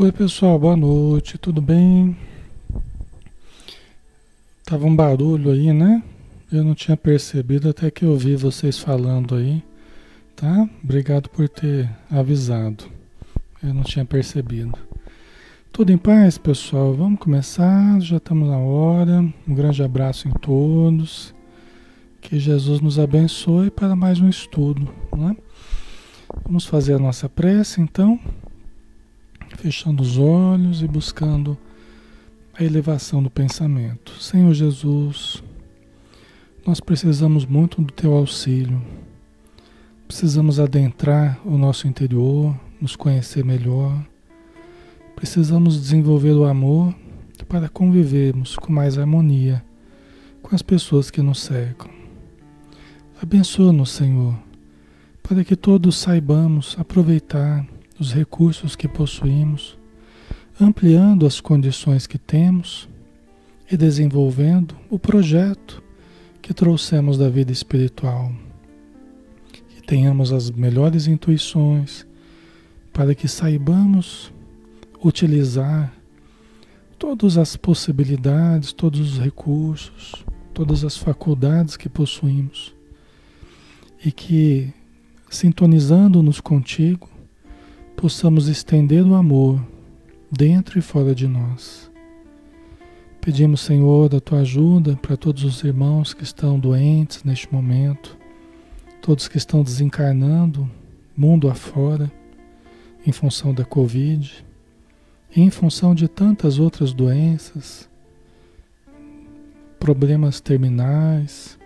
Oi pessoal, boa noite, tudo bem? Tava um barulho aí, né? Eu não tinha percebido até que eu vi vocês falando aí, tá? Obrigado por ter avisado. Eu não tinha percebido. Tudo em paz, pessoal? Vamos começar, já estamos na hora. Um grande abraço em todos. Que Jesus nos abençoe para mais um estudo, né? Vamos fazer a nossa prece, então fechando os olhos e buscando a elevação do pensamento. Senhor Jesus, nós precisamos muito do teu auxílio. Precisamos adentrar o nosso interior, nos conhecer melhor. Precisamos desenvolver o amor para convivermos com mais harmonia com as pessoas que nos cercam. Abençoa-nos, Senhor, para que todos saibamos aproveitar os recursos que possuímos, ampliando as condições que temos e desenvolvendo o projeto que trouxemos da vida espiritual. Que tenhamos as melhores intuições para que saibamos utilizar todas as possibilidades, todos os recursos, todas as faculdades que possuímos e que, sintonizando-nos contigo, possamos estender o amor dentro e fora de nós. Pedimos, Senhor, a tua ajuda para todos os irmãos que estão doentes neste momento, todos que estão desencarnando, mundo afora, em função da Covid, e em função de tantas outras doenças, problemas terminais,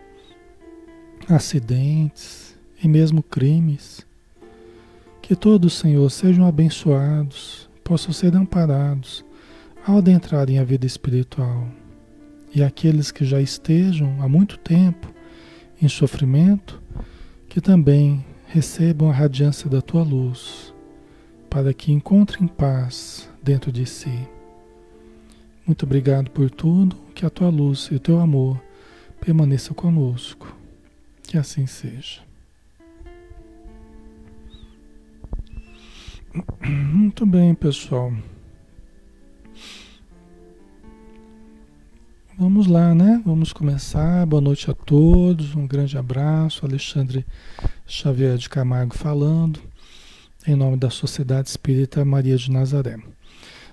acidentes e mesmo crimes. Que todos, Senhor, sejam abençoados, possam ser amparados ao adentrarem a vida espiritual. E aqueles que já estejam há muito tempo em sofrimento, que também recebam a radiância da tua luz, para que encontrem paz dentro de si. Muito obrigado por tudo, que a tua luz e o teu amor permaneçam conosco. Que assim seja. Muito bem, pessoal. Vamos lá, né? Vamos começar. Boa noite a todos. Um grande abraço. Alexandre Xavier de Camargo falando, em nome da Sociedade Espírita Maria de Nazaré.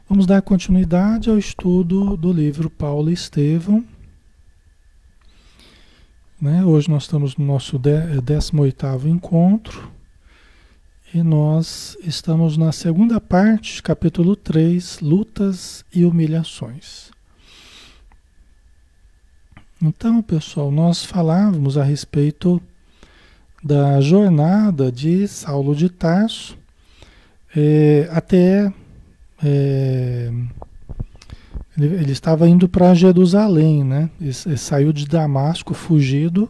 Vamos dar continuidade ao estudo do livro Paulo e Estevão. Né? Hoje nós estamos no nosso 18º encontro e nós estamos na segunda parte, capítulo 3, lutas e humilhações. Então, pessoal, nós falávamos a respeito da jornada de Saulo de Tarso é, até. É, ele, ele, estava indo para Jerusalém, né? Ele, ele saiu de Damasco fugido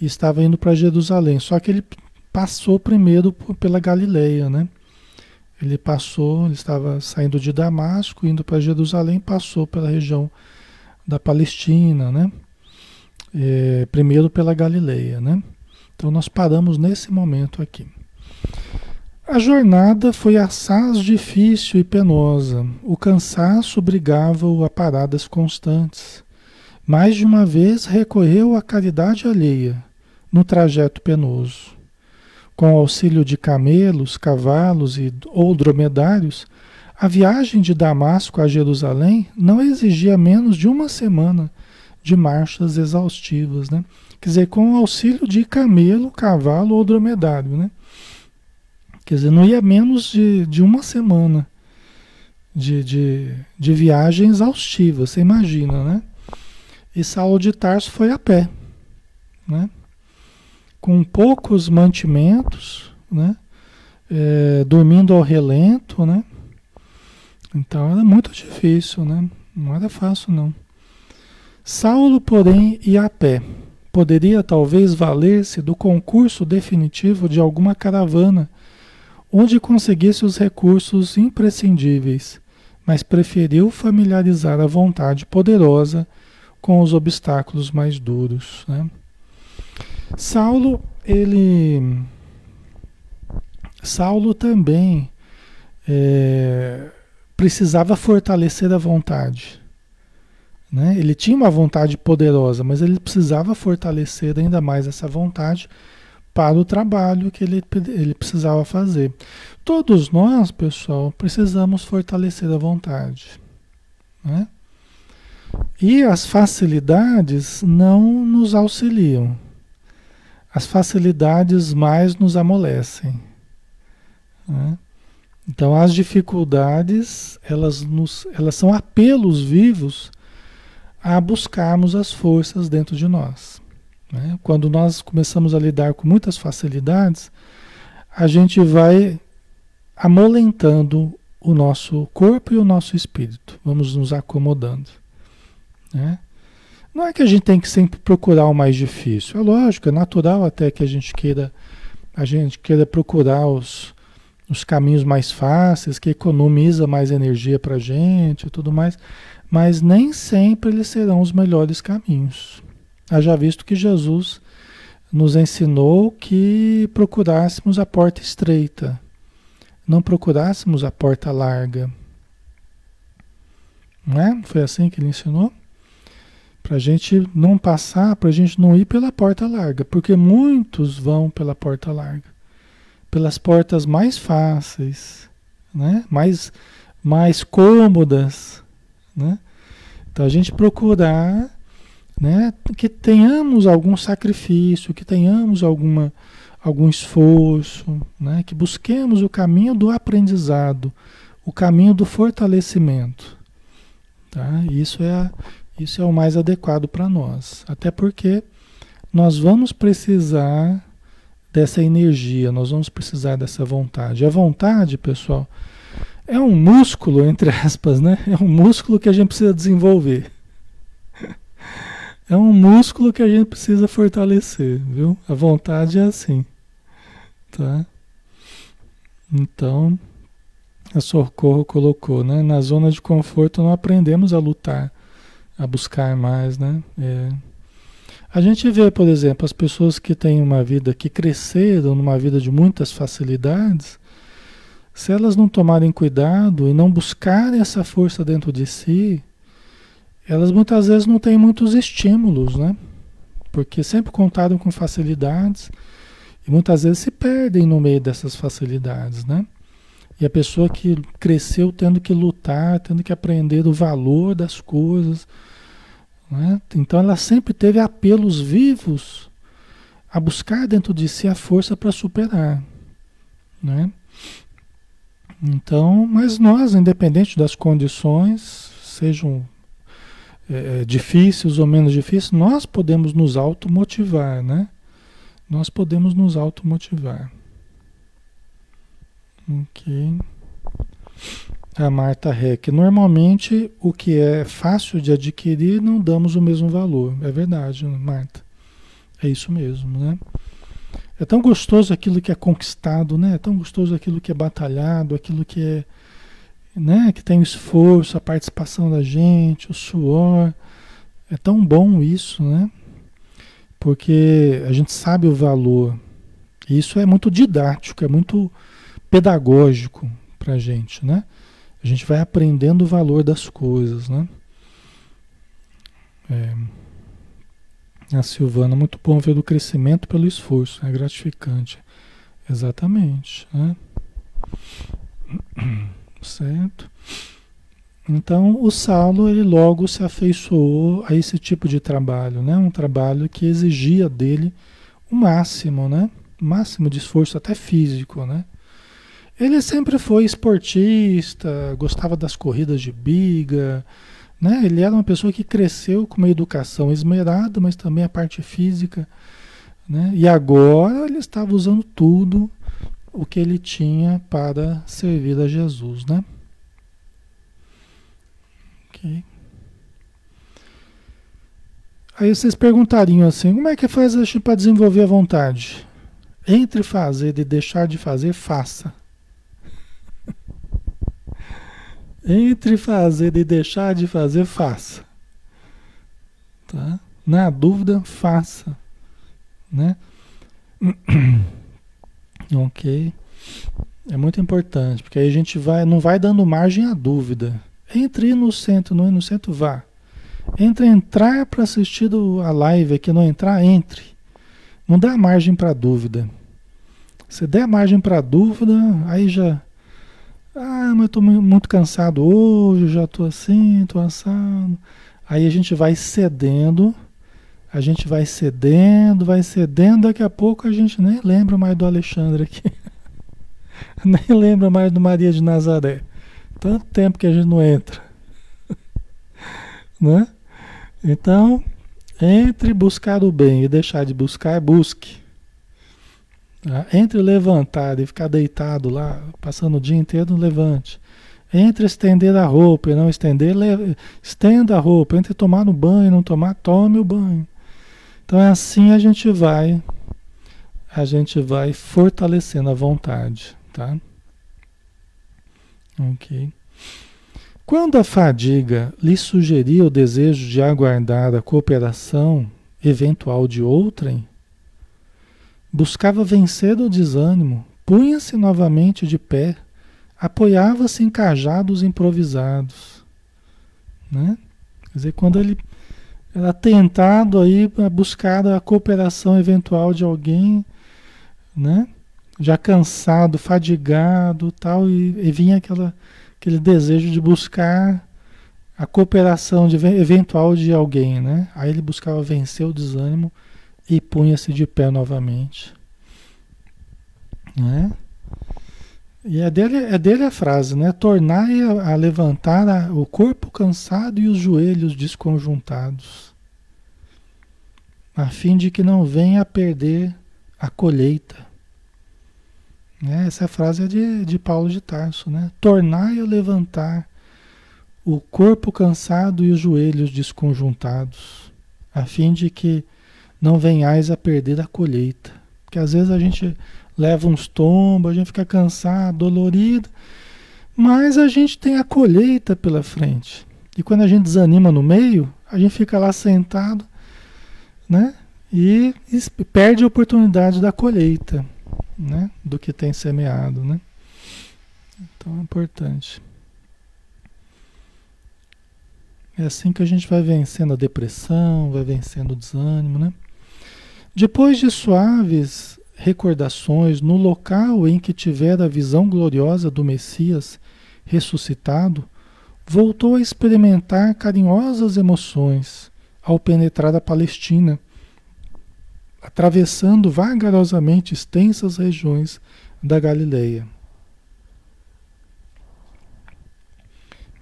e estava indo para Jerusalém. Só que ele passou primeiro pela Galileia, né? Ele passou, ele estava saindo de Damasco, indo para Jerusalém, passou pela região da Palestina, né? É, primeiro pela Galileia, né? Então nós paramos nesse momento aqui. A jornada foi assaz difícil e penosa. O cansaço obrigava-o a paradas constantes. Mais de uma vez recorreu à caridade alheia no trajeto penoso com auxílio de camelos, cavalos e, ou dromedários, a viagem de Damasco a Jerusalém não exigia menos de uma semana de marchas exaustivas, né? Quer dizer, com auxílio de camelo, cavalo ou dromedário, né? Quer dizer, não ia menos de, de uma semana de, de, de viagem exaustiva, você imagina, né? E Saulo de Tarso foi a pé, né? Com poucos mantimentos, né? É, dormindo ao relento, né? Então era muito difícil, né? Não era fácil, não. Saulo, porém, ia a pé. Poderia talvez valer-se do concurso definitivo de alguma caravana, onde conseguisse os recursos imprescindíveis, mas preferiu familiarizar a vontade poderosa com os obstáculos mais duros. Né? Saulo, ele. Saulo também é, precisava fortalecer a vontade. Né? Ele tinha uma vontade poderosa, mas ele precisava fortalecer ainda mais essa vontade para o trabalho que ele, ele precisava fazer. Todos nós, pessoal, precisamos fortalecer a vontade. Né? E as facilidades não nos auxiliam. As facilidades mais nos amolecem. Né? Então as dificuldades elas, nos, elas são apelos vivos a buscarmos as forças dentro de nós. Né? Quando nós começamos a lidar com muitas facilidades, a gente vai amolentando o nosso corpo e o nosso espírito. Vamos nos acomodando. Né? Não é que a gente tem que sempre procurar o mais difícil. É lógico, é natural até que a gente queira, a gente queira procurar os, os caminhos mais fáceis, que economiza mais energia para a gente e tudo mais. Mas nem sempre eles serão os melhores caminhos. Haja visto que Jesus nos ensinou que procurássemos a porta estreita, não procurássemos a porta larga. Não é? Foi assim que ele ensinou? Para a gente não passar, para a gente não ir pela porta larga, porque muitos vão pela porta larga, pelas portas mais fáceis, né? mais, mais cômodas. Né? Então a gente procurar né, que tenhamos algum sacrifício, que tenhamos alguma, algum esforço, né, que busquemos o caminho do aprendizado, o caminho do fortalecimento. Tá? Isso, é a, isso é o mais adequado para nós. Até porque nós vamos precisar dessa energia, nós vamos precisar dessa vontade. A vontade, pessoal, é um músculo, entre aspas, né? É um músculo que a gente precisa desenvolver. É um músculo que a gente precisa fortalecer, viu? A vontade é assim, tá? Então, a Socorro colocou, né? Na zona de conforto não aprendemos a lutar, a buscar mais, né? É. A gente vê, por exemplo, as pessoas que têm uma vida, que cresceram numa vida de muitas facilidades, se elas não tomarem cuidado e não buscarem essa força dentro de si, elas muitas vezes não têm muitos estímulos, né? Porque sempre contaram com facilidades e muitas vezes se perdem no meio dessas facilidades, né? E a pessoa que cresceu tendo que lutar, tendo que aprender o valor das coisas, né? Então ela sempre teve apelos vivos a buscar dentro de si a força para superar, né? Então, mas nós, independente das condições, sejam é, é, difíceis ou menos difíceis, nós podemos nos automotivar, né? Nós podemos nos automotivar. Ok. A Marta Reck. Normalmente o que é fácil de adquirir não damos o mesmo valor. É verdade, Marta. É isso mesmo, né? É tão gostoso aquilo que é conquistado, né? É tão gostoso aquilo que é batalhado, aquilo que é né, que tem o esforço, a participação da gente, o suor. É tão bom isso, né? Porque a gente sabe o valor. Isso é muito didático, é muito pedagógico para gente, né? A gente vai aprendendo o valor das coisas, né? É. A Silvana, muito bom ver o crescimento pelo esforço, é gratificante. Exatamente, né? certo? Então o Saulo ele logo se afeiçoou a esse tipo de trabalho, né? Um trabalho que exigia dele o máximo, né? O máximo de esforço até físico, né? Ele sempre foi esportista, gostava das corridas de biga, né? Ele era uma pessoa que cresceu com uma educação esmerada, mas também a parte física, né? E agora ele estava usando tudo o que ele tinha para servir a Jesus, né? Aí vocês perguntariam assim, como é que faz para desenvolver a vontade? Entre fazer e deixar de fazer, faça. Entre fazer e deixar de fazer, faça. Tá? Na dúvida, faça. Né? Ok. É muito importante, porque aí a gente vai, não vai dando margem à dúvida. Entre no centro, não ir no centro, vá. Entre entrar para assistir a live aqui, não entrar, entre. Não dá margem para dúvida. Se der margem para dúvida, aí já. Ah, mas eu estou muito cansado hoje, já estou assim, estou assado. Aí a gente vai cedendo, a gente vai cedendo, vai cedendo, daqui a pouco a gente nem lembra mais do Alexandre aqui. nem lembra mais do Maria de Nazaré. Tanto tempo que a gente não entra. né? Então, entre buscar o bem e deixar de buscar, busque. Tá? Entre levantar e ficar deitado lá, passando o dia inteiro, levante. Entre estender a roupa e não estender, estenda a roupa. Entre tomar no banho e não tomar, tome o banho. Então é assim a gente vai, a gente vai fortalecendo a vontade, tá? Ok. Quando a fadiga lhe sugeria o desejo de aguardar a cooperação eventual de outrem, buscava vencer o desânimo, punha-se novamente de pé, apoiava-se em cajados improvisados. Né? Quer dizer, quando ele era tentado aí a buscar a cooperação eventual de alguém, né? já cansado, fadigado tal, e, e vinha aquela aquele desejo de buscar a cooperação de, eventual de alguém, né? Aí ele buscava vencer o desânimo e punha-se de pé novamente. Né? E é dele, é dele a frase, né? Tornai a, a levantar a, o corpo cansado e os joelhos desconjuntados, a fim de que não venha a perder a colheita. Né? Essa frase é de, de Paulo de Tarso, né? Tornai a levantar o corpo cansado e os joelhos desconjuntados, a fim de que não venhais a perder a colheita. Porque às vezes a gente leva uns tombos, a gente fica cansado, dolorido, mas a gente tem a colheita pela frente. E quando a gente desanima no meio, a gente fica lá sentado, né? E perde a oportunidade da colheita né? do que tem semeado. Né? Então é importante. É assim que a gente vai vencendo a depressão, vai vencendo o desânimo, né? Depois de suaves recordações no local em que tiver a visão gloriosa do Messias ressuscitado, voltou a experimentar carinhosas emoções ao penetrar a Palestina atravessando vagarosamente extensas regiões da Galileia.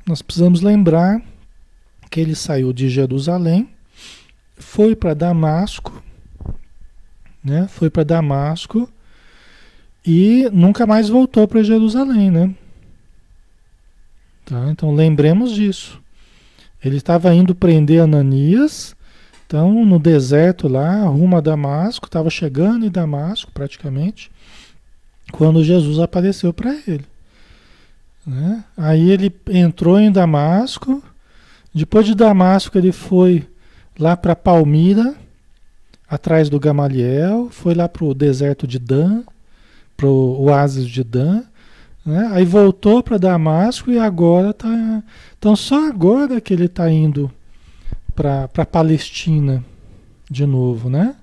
Nós precisamos lembrar que ele saiu de Jerusalém, foi para Damasco, né? Foi para Damasco e nunca mais voltou para Jerusalém, né? Tá? Então lembremos disso. Ele estava indo prender Ananias então, no deserto lá, rumo a Damasco, estava chegando em Damasco praticamente, quando Jesus apareceu para ele. Né? Aí ele entrou em Damasco, depois de Damasco ele foi lá para Palmira, atrás do Gamaliel, foi lá para o deserto de Dan, para o oásis de Dan, né? aí voltou para Damasco e agora está. Então só agora que ele está indo para a Palestina de novo, né?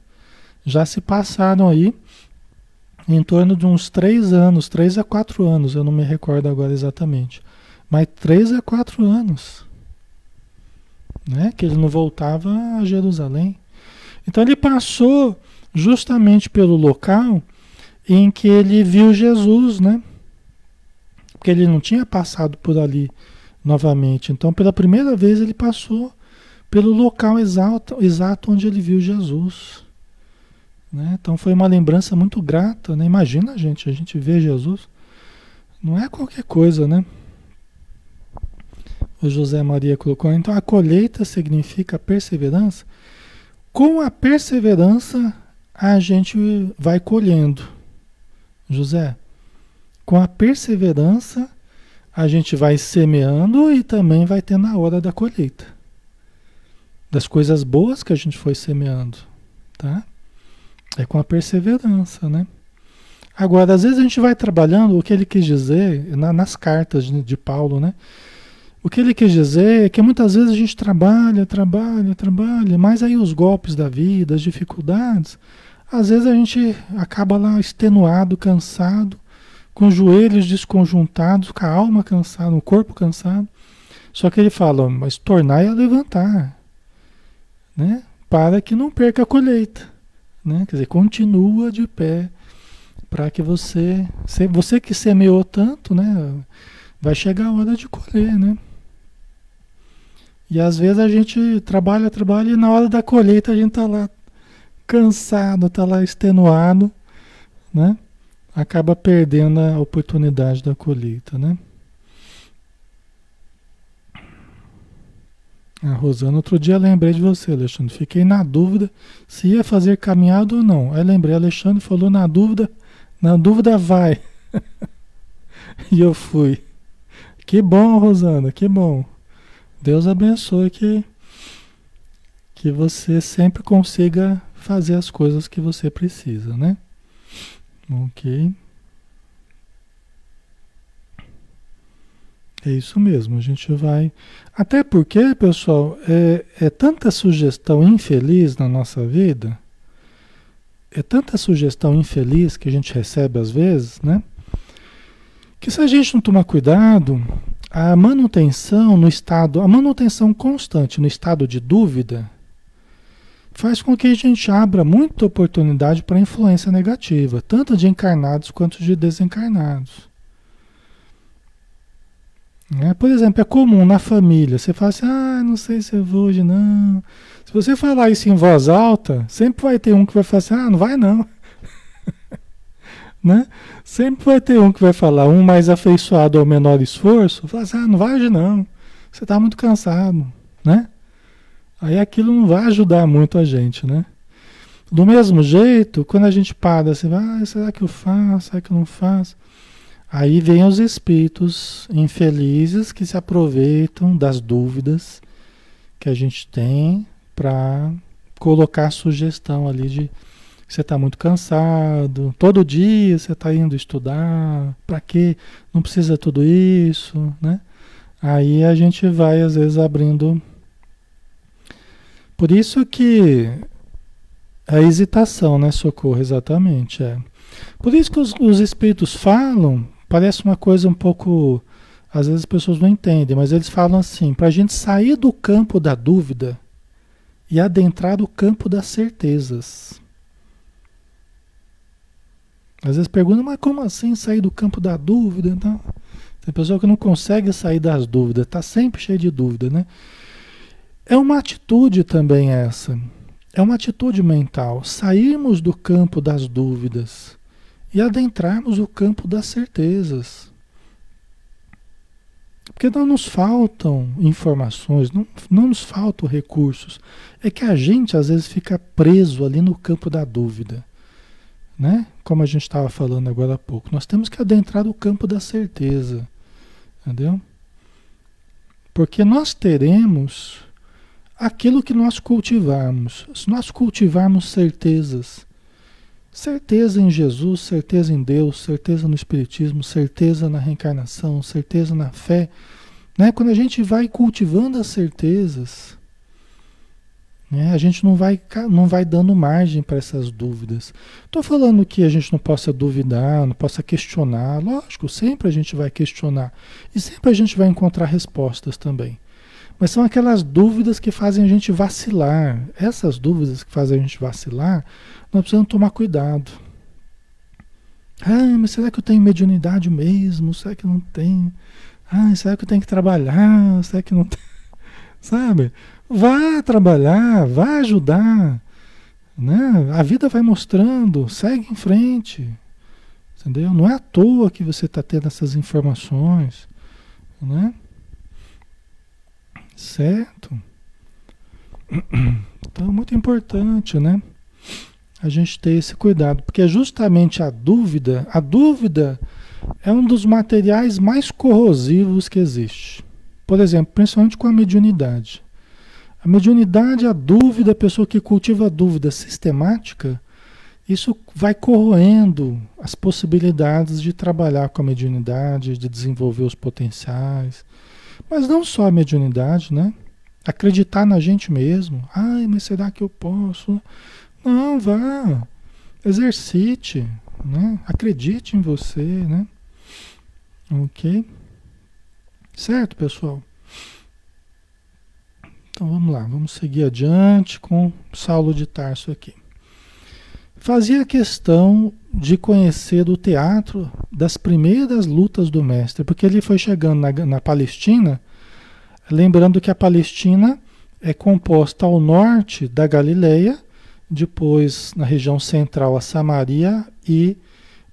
Já se passaram aí em torno de uns três anos, três a quatro anos, eu não me recordo agora exatamente, mas três a quatro anos, né? Que ele não voltava a Jerusalém. Então ele passou justamente pelo local em que ele viu Jesus, né? Porque ele não tinha passado por ali novamente. Então, pela primeira vez ele passou pelo local exato, exato onde ele viu Jesus. Né? Então foi uma lembrança muito grata. Né? Imagina, gente, a gente vê Jesus. Não é qualquer coisa, né? O José Maria colocou. Então a colheita significa perseverança. Com a perseverança a gente vai colhendo. José, com a perseverança a gente vai semeando e também vai ter na hora da colheita das coisas boas que a gente foi semeando, tá? É com a perseverança, né? Agora, às vezes a gente vai trabalhando o que ele quis dizer na, nas cartas de, de Paulo, né? O que ele quis dizer é que muitas vezes a gente trabalha, trabalha, trabalha, mas aí os golpes da vida, as dificuldades, às vezes a gente acaba lá extenuado, cansado, com os joelhos desconjuntados, com a alma cansada, o corpo cansado. Só que ele fala, mas tornar a levantar, né? Para que não perca a colheita, né? Quer dizer, continua de pé para que você, você que semeou tanto, né? Vai chegar a hora de colher, né? E às vezes a gente trabalha, trabalha e na hora da colheita a gente tá lá cansado, tá lá extenuado, né? Acaba perdendo a oportunidade da colheita, né? A Rosana, outro dia lembrei de você, Alexandre. Fiquei na dúvida se ia fazer caminhada ou não. Aí lembrei, Alexandre falou na dúvida, na dúvida vai. e eu fui. Que bom, Rosana, que bom. Deus abençoe que que você sempre consiga fazer as coisas que você precisa, né? Ok. É isso mesmo, a gente vai. Até porque, pessoal, é, é tanta sugestão infeliz na nossa vida, é tanta sugestão infeliz que a gente recebe às vezes, né? Que se a gente não tomar cuidado, a manutenção no estado, a manutenção constante no estado de dúvida, faz com que a gente abra muita oportunidade para influência negativa, tanto de encarnados quanto de desencarnados. É, por exemplo, é comum na família, você fala assim, ah, não sei se eu vou hoje não. Se você falar isso em voz alta, sempre vai ter um que vai falar assim, ah, não vai não. Né? Sempre vai ter um que vai falar, um mais afeiçoado ao menor esforço, fala assim, ah, não vai hoje não, você está muito cansado, né? Aí aquilo não vai ajudar muito a gente, né? Do mesmo jeito, quando a gente para assim, ah, será que eu faço? Será que eu não faço? Aí vem os espíritos infelizes que se aproveitam das dúvidas que a gente tem para colocar sugestão ali de você está muito cansado, todo dia você está indo estudar, para quê? Não precisa tudo isso, né? Aí a gente vai às vezes abrindo por isso que a hesitação, né, socorro, exatamente. É. Por isso que os, os espíritos falam, parece uma coisa um pouco. Às vezes as pessoas não entendem, mas eles falam assim: para a gente sair do campo da dúvida e adentrar o campo das certezas. Às vezes perguntam, mas como assim sair do campo da dúvida? Então, tem pessoa que não consegue sair das dúvidas, está sempre cheio de dúvida, né? É uma atitude também essa. É uma atitude mental. Sairmos do campo das dúvidas e adentrarmos o campo das certezas. Porque não nos faltam informações, não, não nos faltam recursos. É que a gente às vezes fica preso ali no campo da dúvida. Né? Como a gente estava falando agora há pouco. Nós temos que adentrar o campo da certeza. Entendeu? Porque nós teremos aquilo que nós cultivarmos. Se nós cultivarmos certezas, certeza em Jesus, certeza em Deus, certeza no Espiritismo, certeza na reencarnação, certeza na fé, né? quando a gente vai cultivando as certezas, né? a gente não vai, não vai dando margem para essas dúvidas. Estou falando que a gente não possa duvidar, não possa questionar, lógico, sempre a gente vai questionar e sempre a gente vai encontrar respostas também. Mas são aquelas dúvidas que fazem a gente vacilar. Essas dúvidas que fazem a gente vacilar, nós precisamos tomar cuidado. Ah, mas será que eu tenho mediunidade mesmo? Será que não tenho? Ah, será que eu tenho que trabalhar? Será que não tem? Sabe? Vá trabalhar, vá ajudar. Né? A vida vai mostrando, segue em frente. Entendeu? Não é à toa que você está tendo essas informações. Né? Certo? Então, muito importante, né? A gente ter esse cuidado, porque é justamente a dúvida, a dúvida é um dos materiais mais corrosivos que existe. Por exemplo, principalmente com a mediunidade. A mediunidade, a dúvida, a pessoa que cultiva a dúvida sistemática, isso vai corroendo as possibilidades de trabalhar com a mediunidade, de desenvolver os potenciais. Mas não só a mediunidade, né? Acreditar na gente mesmo. Ai, mas será que eu posso? Não, vá. Exercite, né? Acredite em você, né? Ok? Certo, pessoal? Então vamos lá, vamos seguir adiante com Saulo de Tarso aqui fazia questão de conhecer o teatro das primeiras lutas do mestre, porque ele foi chegando na, na Palestina, lembrando que a Palestina é composta ao norte da Galileia, depois na região central a Samaria e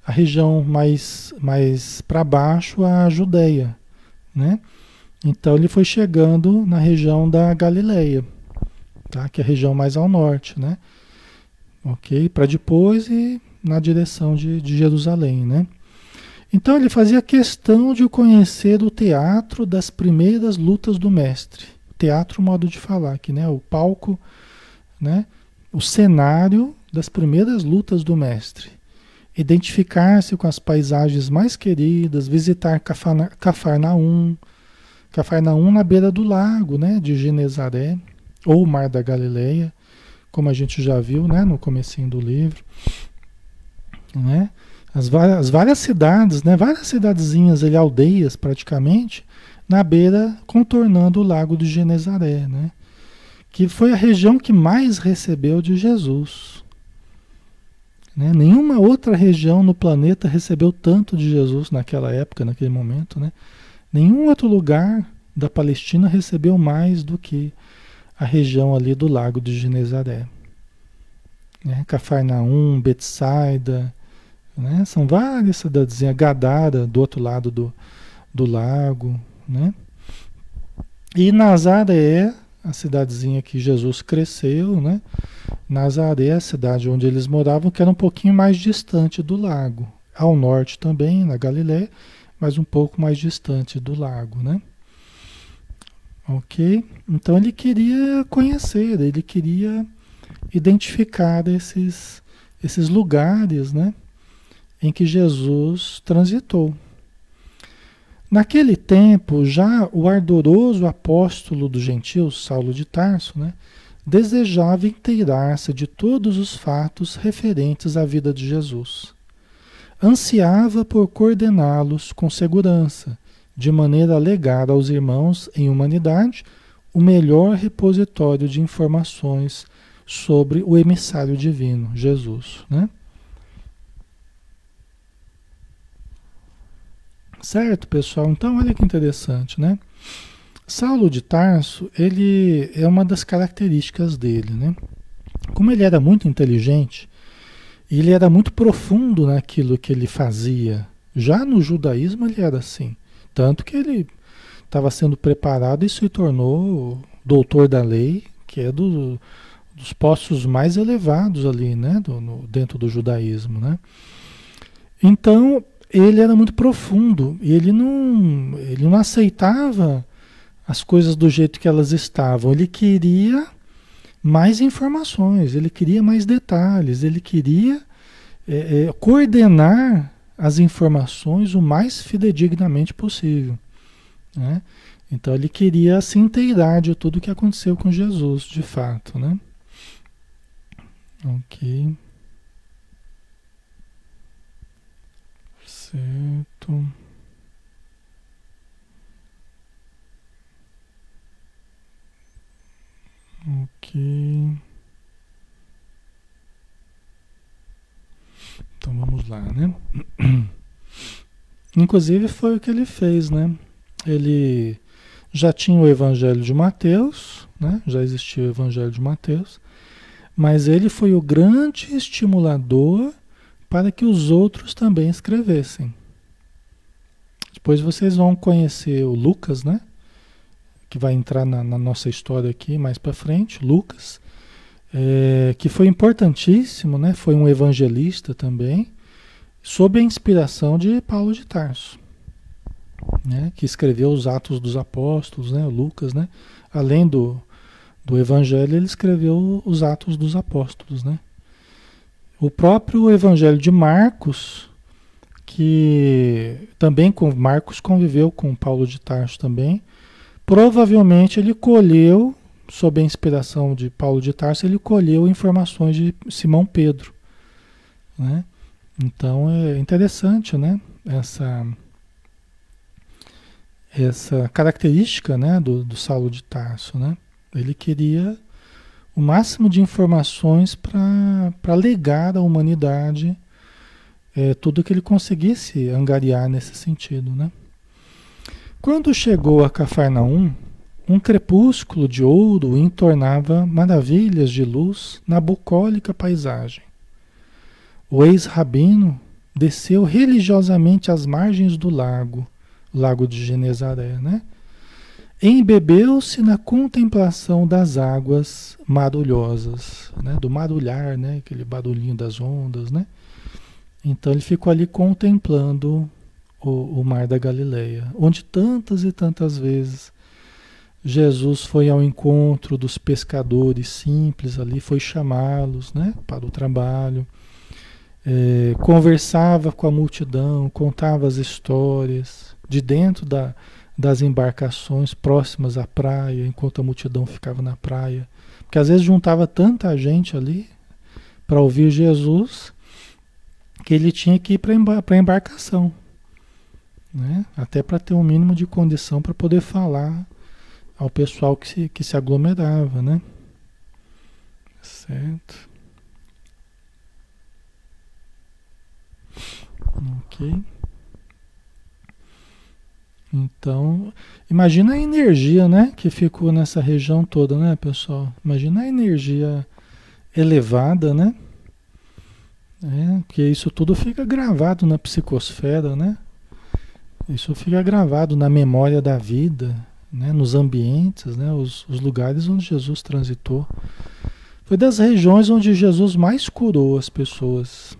a região mais, mais para baixo a Judéia, né? Então ele foi chegando na região da Galileia, tá? que é a região mais ao norte, né? ok? Para depois ir na direção de, de Jerusalém, né? Então ele fazia questão de conhecer o teatro das primeiras lutas do mestre. Teatro, modo de falar aqui, né? O palco, né? O cenário das primeiras lutas do mestre. Identificar-se com as paisagens mais queridas, visitar Cafarnaum, Cafarnaum na beira do lago, né? De Genezaré, ou Mar da Galileia como a gente já viu né, no comecinho do livro. Né? As, várias, as várias cidades, né, várias cidadezinhas, ali, aldeias praticamente, na beira, contornando o lago de Genezaré, né? que foi a região que mais recebeu de Jesus. Né? Nenhuma outra região no planeta recebeu tanto de Jesus naquela época, naquele momento. Né? Nenhum outro lugar da Palestina recebeu mais do que a região ali do lago de Genezaré. Né? Cafarnaum, Betsaida, né? são várias cidadezinhas, Gadara, do outro lado do, do lago. Né? E Nazaré, a cidadezinha que Jesus cresceu, né? Nazaré, a cidade onde eles moravam, que era um pouquinho mais distante do lago. Ao norte também, na Galiléia, mas um pouco mais distante do lago, né? Ok? Então ele queria conhecer, ele queria identificar esses, esses lugares né, em que Jesus transitou. Naquele tempo, já o ardoroso apóstolo dos gentios, Saulo de Tarso, né, desejava inteirar-se de todos os fatos referentes à vida de Jesus. Ansiava por coordená-los com segurança de maneira a legar aos irmãos em humanidade o melhor repositório de informações sobre o emissário divino, Jesus, né? Certo, pessoal? Então, olha que interessante, né? Saulo de Tarso, ele é uma das características dele, né? Como ele era muito inteligente, ele era muito profundo naquilo que ele fazia. Já no judaísmo ele era assim. Tanto que ele estava sendo preparado e se tornou doutor da lei, que é do, dos postos mais elevados ali, né, do, no, dentro do judaísmo, né? Então ele era muito profundo e ele não, ele não aceitava as coisas do jeito que elas estavam. Ele queria mais informações, ele queria mais detalhes, ele queria é, é, coordenar as informações o mais fidedignamente possível. Né? Então ele queria se inteirar de tudo o que aconteceu com Jesus, de fato. Né? Ok. Certo. Ok. Então vamos lá, né? Inclusive foi o que ele fez, né? Ele já tinha o Evangelho de Mateus, né? Já existia o Evangelho de Mateus, mas ele foi o grande estimulador para que os outros também escrevessem. Depois vocês vão conhecer o Lucas, né? Que vai entrar na, na nossa história aqui mais para frente, Lucas é, que foi importantíssimo, né? foi um evangelista também, sob a inspiração de Paulo de Tarso, né? que escreveu os Atos dos Apóstolos, né? Lucas, né? além do, do Evangelho, ele escreveu os Atos dos Apóstolos. Né? O próprio Evangelho de Marcos, que também com Marcos conviveu com Paulo de Tarso também, provavelmente ele colheu, sob a inspiração de Paulo de Tarso, ele colheu informações de Simão Pedro. Né? Então é interessante né? essa, essa característica né? do, do Saulo de Tarso. Né? Ele queria o máximo de informações para legar à humanidade é, tudo que ele conseguisse angariar nesse sentido. Né? Quando chegou a Cafarnaum, um crepúsculo de ouro entornava maravilhas de luz na bucólica paisagem. O ex-rabino desceu religiosamente às margens do lago, lago de Genezaré, né? Embebeu-se na contemplação das águas marulhosas, né? Do marulhar, né? Aquele barulhinho das ondas, né? Então ele ficou ali contemplando o, o mar da Galileia, onde tantas e tantas vezes Jesus foi ao encontro dos pescadores simples ali, foi chamá-los né, para o trabalho, é, conversava com a multidão, contava as histórias de dentro da, das embarcações próximas à praia, enquanto a multidão ficava na praia. Porque às vezes juntava tanta gente ali para ouvir Jesus que ele tinha que ir para a embarcação. Né? Até para ter um mínimo de condição para poder falar ao pessoal que se, que se aglomerava, né? Certo. Ok. Então, imagina a energia, né, que ficou nessa região toda, né, pessoal? Imagina a energia elevada, né? É, porque isso tudo fica gravado na psicosfera, né? Isso fica gravado na memória da vida, né? nos ambientes, né? Os, os lugares onde Jesus transitou. Foi das regiões onde Jesus mais curou as pessoas,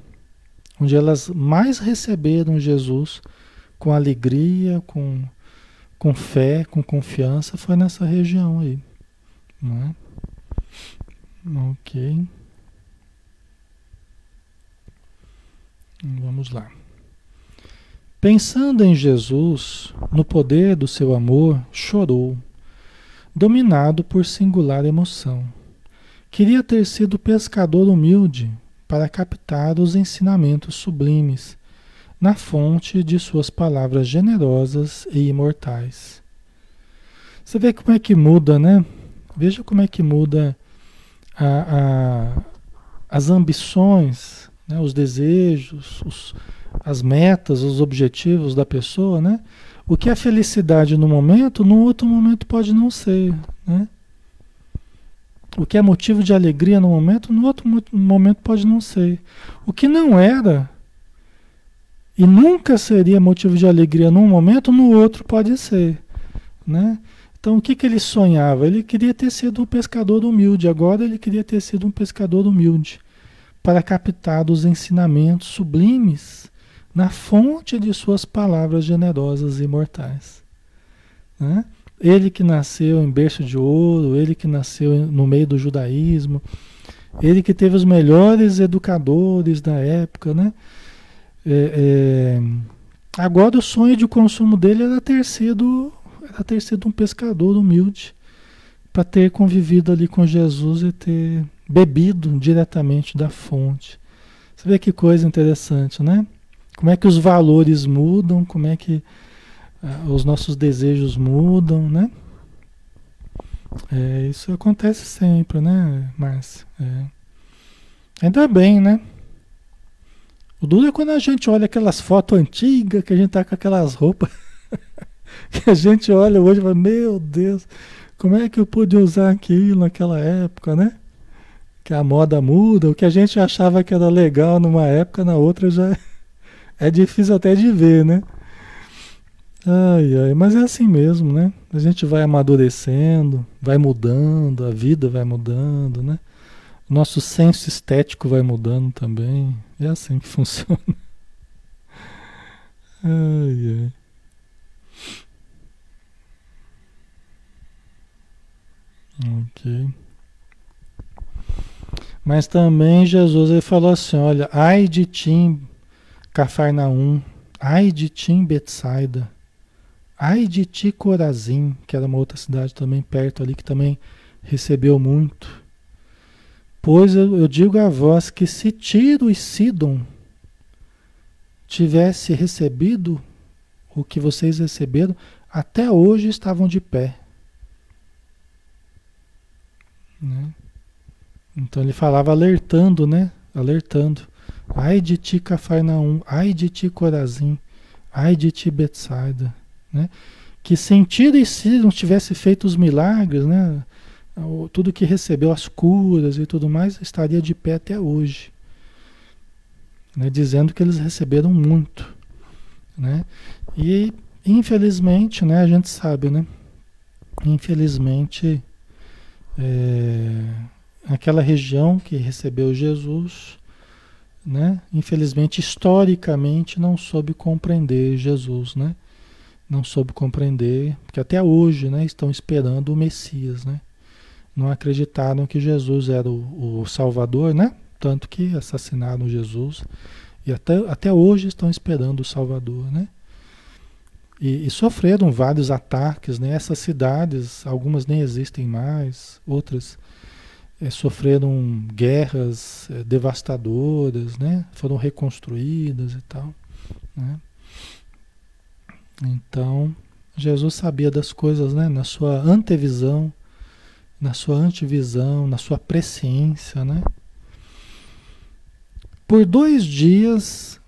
onde elas mais receberam Jesus com alegria, com, com fé, com confiança, foi nessa região aí. Não é? Ok. Vamos lá. Pensando em Jesus, no poder do seu amor, chorou, dominado por singular emoção. Queria ter sido pescador humilde para captar os ensinamentos sublimes na fonte de suas palavras generosas e imortais. Você vê como é que muda, né? Veja como é que muda a, a, as ambições, né? os desejos, os, as metas, os objetivos da pessoa, né? O que é felicidade no momento, no outro momento pode não ser, né? O que é motivo de alegria no momento, no outro momento pode não ser. O que não era e nunca seria motivo de alegria num momento, no outro pode ser, né? Então, o que, que ele sonhava? Ele queria ter sido um pescador humilde, agora ele queria ter sido um pescador humilde, para captar os ensinamentos sublimes na fonte de suas palavras generosas e imortais. Né? Ele que nasceu em berço de ouro, ele que nasceu no meio do judaísmo, ele que teve os melhores educadores da época, né? É, é, agora o sonho de consumo dele era ter sido, era ter sido um pescador humilde, para ter convivido ali com Jesus e ter bebido diretamente da fonte. Você vê que coisa interessante, né? Como é que os valores mudam, como é que uh, os nossos desejos mudam, né? É, isso acontece sempre, né, Márcia? É. Ainda bem, né? O duro é quando a gente olha aquelas fotos antigas, que a gente tá com aquelas roupas, que a gente olha hoje e fala, meu Deus, como é que eu pude usar aquilo naquela época, né? Que a moda muda, o que a gente achava que era legal numa época, na outra já é difícil até de ver, né? Ai, ai, mas é assim mesmo, né? A gente vai amadurecendo, vai mudando, a vida vai mudando, né? Nosso senso estético vai mudando também. É assim que funciona. Ai, ai. Ok. Mas também Jesus ele falou assim: olha, ai de ti, Cafarnaum, ai de ti, Betsaida, ai de ti, Corazim, que era uma outra cidade também perto ali, que também recebeu muito. Pois eu, eu digo a vós que se Tiro e Sidon tivesse recebido o que vocês receberam, até hoje estavam de pé. Né? Então ele falava alertando, né? Alertando. Ai de ti, Cafarnaum, ai de ti, Corazim, ai de ti, Betsaida, né? Que sentido e se não tivesse feito os milagres, né? Tudo que recebeu, as curas e tudo mais, estaria de pé até hoje. Né? Dizendo que eles receberam muito, né? E infelizmente, né? A gente sabe, né? Infelizmente, é, aquela região que recebeu Jesus, né? Infelizmente, historicamente, não soube compreender Jesus, né? Não soube compreender, porque até hoje, né? Estão esperando o Messias, né? Não acreditaram que Jesus era o, o Salvador, né? Tanto que assassinaram Jesus e até, até hoje estão esperando o Salvador, né? E, e, sofreram vários ataques, né? Essas cidades, algumas nem existem mais, outras é, sofreram guerras é, devastadoras, né? Foram reconstruídas e tal, né? Então, Jesus sabia das coisas, né? Na sua antevisão, na sua antevisão, na sua presciência, né? Por dois dias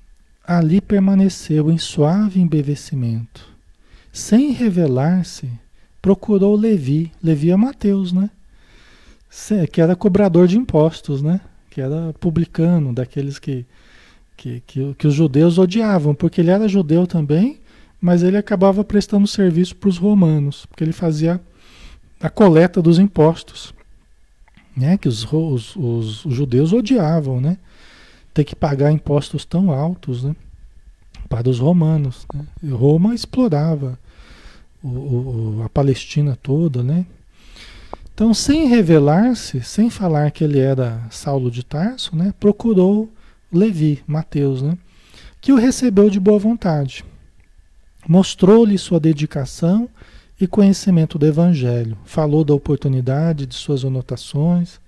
ali permaneceu em suave embevecimento. Sem revelar-se, procurou Levi. Levi é Mateus, né? Que era cobrador de impostos, né? Que era publicano, daqueles que, que, que, que os judeus odiavam, porque ele era judeu também, mas ele acabava prestando serviço para os romanos, porque ele fazia a coleta dos impostos, né? Que os, os, os judeus odiavam, né? Ter que pagar impostos tão altos, né? Para os romanos. Né? Roma explorava o, o, a Palestina toda, né? Então, sem revelar-se, sem falar que ele era Saulo de Tarso, né? Procurou Levi, Mateus, né? Que o recebeu de boa vontade. Mostrou-lhe sua dedicação e conhecimento do Evangelho. Falou da oportunidade de suas anotações.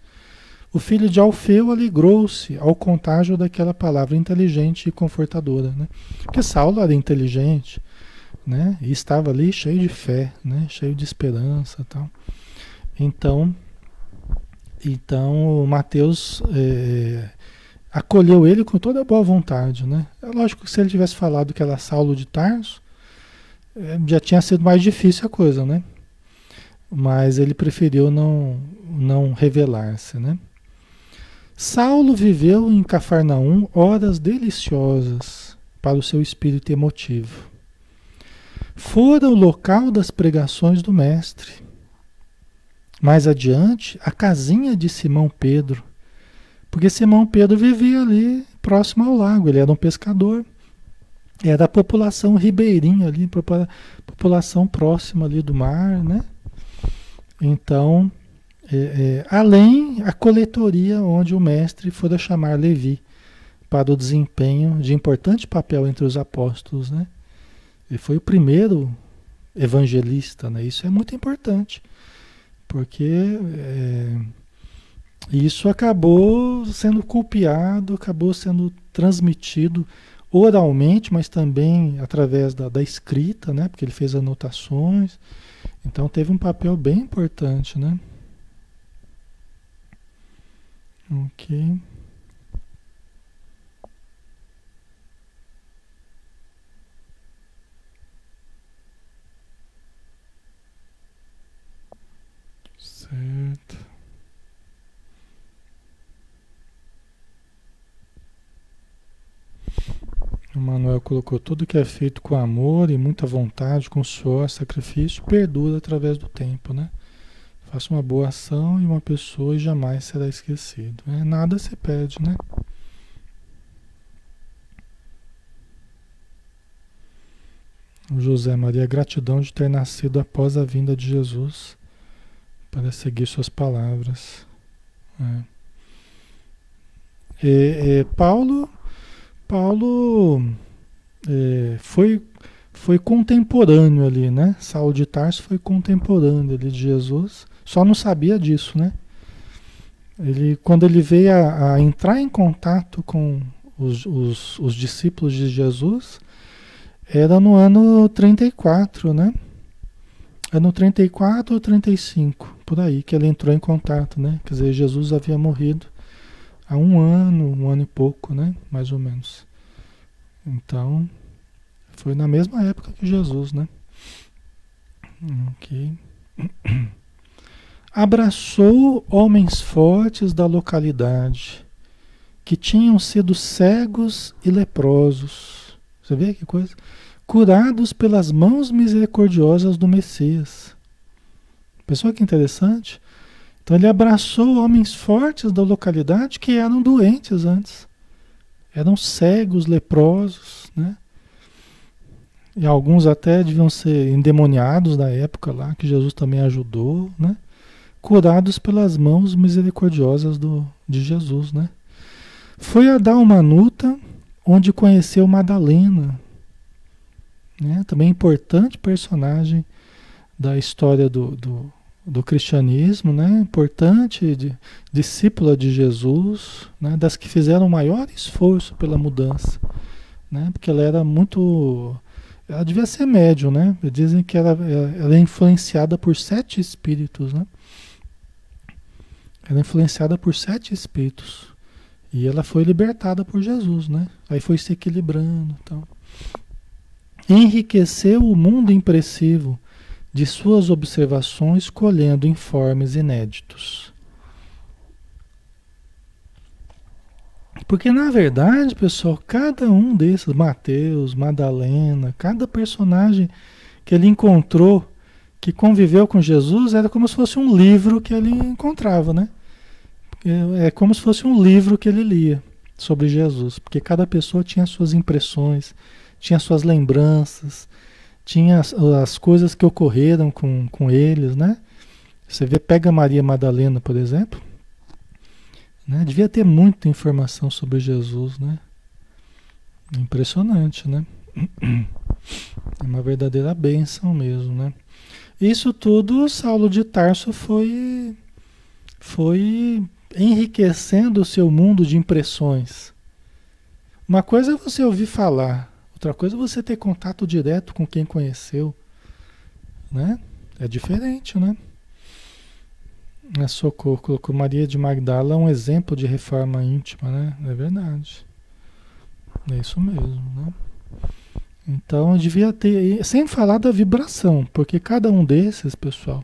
O filho de Alfeu alegrou-se ao contágio daquela palavra inteligente e confortadora. Né? Porque Saulo era inteligente né? e estava ali cheio de fé, né? cheio de esperança. Tal. Então, então Mateus é, acolheu ele com toda a boa vontade. Né? É lógico que se ele tivesse falado que era Saulo de Tarso, é, já tinha sido mais difícil a coisa, né? Mas ele preferiu não, não revelar-se, né? Saulo viveu em Cafarnaum horas deliciosas para o seu espírito emotivo. Fora o local das pregações do Mestre. Mais adiante, a casinha de Simão Pedro, porque Simão Pedro vivia ali próximo ao lago, ele era um pescador. É da população ribeirinha ali, população próxima ali do mar, né? Então, é, é, além a coletoria onde o mestre fora chamar Levi para o desempenho de importante papel entre os apóstolos, né? Ele foi o primeiro evangelista, né? Isso é muito importante, porque é, isso acabou sendo copiado, acabou sendo transmitido oralmente, mas também através da, da escrita, né? Porque ele fez anotações. Então teve um papel bem importante, né? Ok. Certo. O Manuel colocou tudo que é feito com amor e muita vontade, com suor, sacrifício, perdura através do tempo, né? Faça uma boa ação e uma pessoa jamais será esquecido. Né? Nada se perde, né? José Maria, gratidão de ter nascido após a vinda de Jesus para seguir suas palavras. É. É, Paulo, Paulo é, foi, foi contemporâneo ali, né? Saulo de Tarso foi contemporâneo ali de Jesus, só não sabia disso, né? Ele, quando ele veio a, a entrar em contato com os, os, os, discípulos de Jesus, era no ano 34, né? É no 34 ou 35, por aí, que ele entrou em contato, né? Quer dizer, Jesus havia morrido há um ano, um ano e pouco, né? Mais ou menos. Então, foi na mesma época que Jesus, né? Ok. Abraçou homens fortes da localidade, que tinham sido cegos e leprosos. Você vê que coisa? Curados pelas mãos misericordiosas do Messias. Pessoal que interessante. Então ele abraçou homens fortes da localidade que eram doentes antes. Eram cegos, leprosos, né? E alguns até deviam ser endemoniados da época lá, que Jesus também ajudou, né? Curados pelas mãos misericordiosas do, de Jesus, né? Foi a Dalmanuta, onde conheceu Madalena, né? Também importante personagem da história do, do, do cristianismo, né? importante, de, discípula de Jesus, né? das que fizeram o maior esforço pela mudança, né? porque ela era muito. Ela devia ser médium, né? Dizem que ela, ela é influenciada por sete espíritos, né? Ela é influenciada por sete espíritos. E ela foi libertada por Jesus, né? Aí foi se equilibrando. Então. Enriqueceu o mundo impressivo de suas observações colhendo informes inéditos. Porque na verdade, pessoal, cada um desses, Mateus, Madalena, cada personagem que ele encontrou, que conviveu com Jesus, era como se fosse um livro que ele encontrava, né? É, é como se fosse um livro que ele lia sobre Jesus, porque cada pessoa tinha suas impressões, tinha suas lembranças, tinha as, as, coisas que ocorreram com, com eles, né? Você vê, pega Maria Madalena, por exemplo, né? Devia ter muita informação sobre Jesus, né? Impressionante, né? É uma verdadeira bênção mesmo, né? Isso tudo Saulo de Tarso foi foi enriquecendo o seu mundo de impressões. Uma coisa é você ouvir falar, Outra coisa é você ter contato direto com quem conheceu, né? É diferente, né? A Socorro colocou Maria de Magdala um exemplo de reforma íntima, né? É verdade. É isso mesmo, né? Então devia ter, sem falar da vibração, porque cada um desses, pessoal,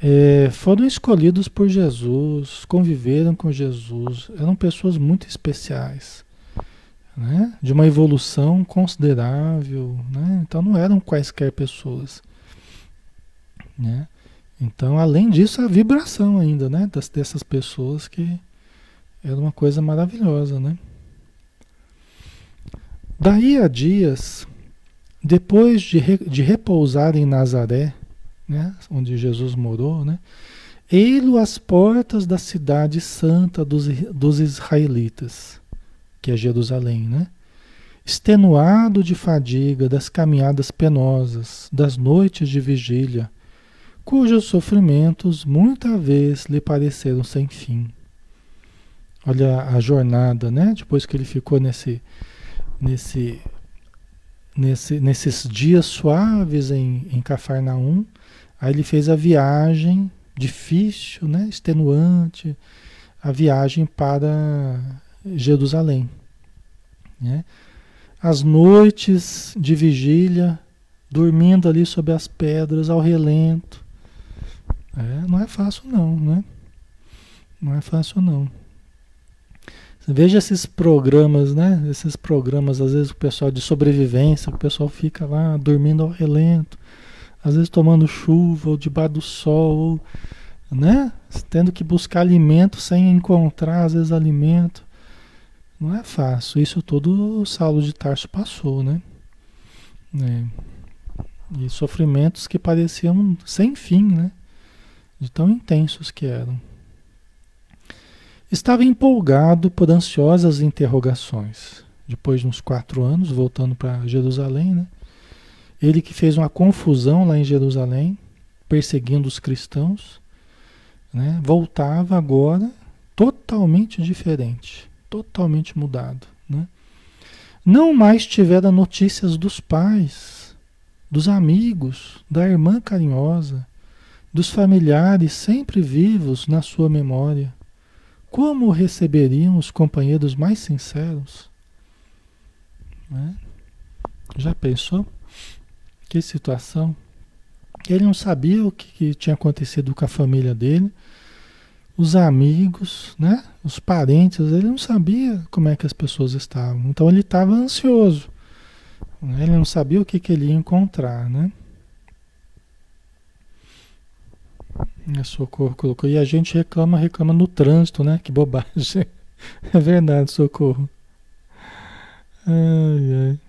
é, foram escolhidos por Jesus, conviveram com Jesus, eram pessoas muito especiais né? de uma evolução considerável, né? então não eram quaisquer pessoas. Né? Então, além disso, a vibração ainda né? Das, dessas pessoas que era uma coisa maravilhosa. Né? Daí a dias, depois de, re, de repousar em Nazaré, né? onde Jesus morou, né? ei-lo às portas da cidade santa dos, dos israelitas que é Jerusalém, né? Extenuado de fadiga das caminhadas penosas, das noites de vigília, cujos sofrimentos muita vez lhe pareceram sem fim. Olha a jornada, né? Depois que ele ficou nesse, nesse, nesse, nesses dias suaves em, em Cafarnaum, aí ele fez a viagem difícil, né? Extenuante, a viagem para Jerusalém. Né? As noites de vigília, dormindo ali sob as pedras, ao relento. É, não é fácil não, né? Não é fácil não. Veja esses programas, né? Esses programas, às vezes o pessoal de sobrevivência, o pessoal fica lá dormindo ao relento, às vezes tomando chuva ou debaixo do sol, né? Tendo que buscar alimento sem encontrar, às vezes, alimento. Não é fácil. Isso tudo o Saulo de Tarso passou, né? É. E sofrimentos que pareciam sem fim, né? De tão intensos que eram. estava empolgado por ansiosas interrogações. Depois de uns quatro anos, voltando para Jerusalém, né? Ele que fez uma confusão lá em Jerusalém, perseguindo os cristãos, né? voltava agora totalmente diferente, totalmente mudado. Né? Não mais tivera notícias dos pais, dos amigos, da irmã carinhosa, dos familiares sempre vivos na sua memória. Como receberiam os companheiros mais sinceros? Né? Já pensou? Que situação. Ele não sabia o que, que, tinha acontecido com a família dele, os amigos, né? Os parentes, ele não sabia como é que as pessoas estavam. Então ele estava ansioso. Ele não sabia o que, que ele ia encontrar, né? A socorro colocou. E a gente reclama, reclama no trânsito, né? Que bobagem. É verdade, socorro. Ai, ai.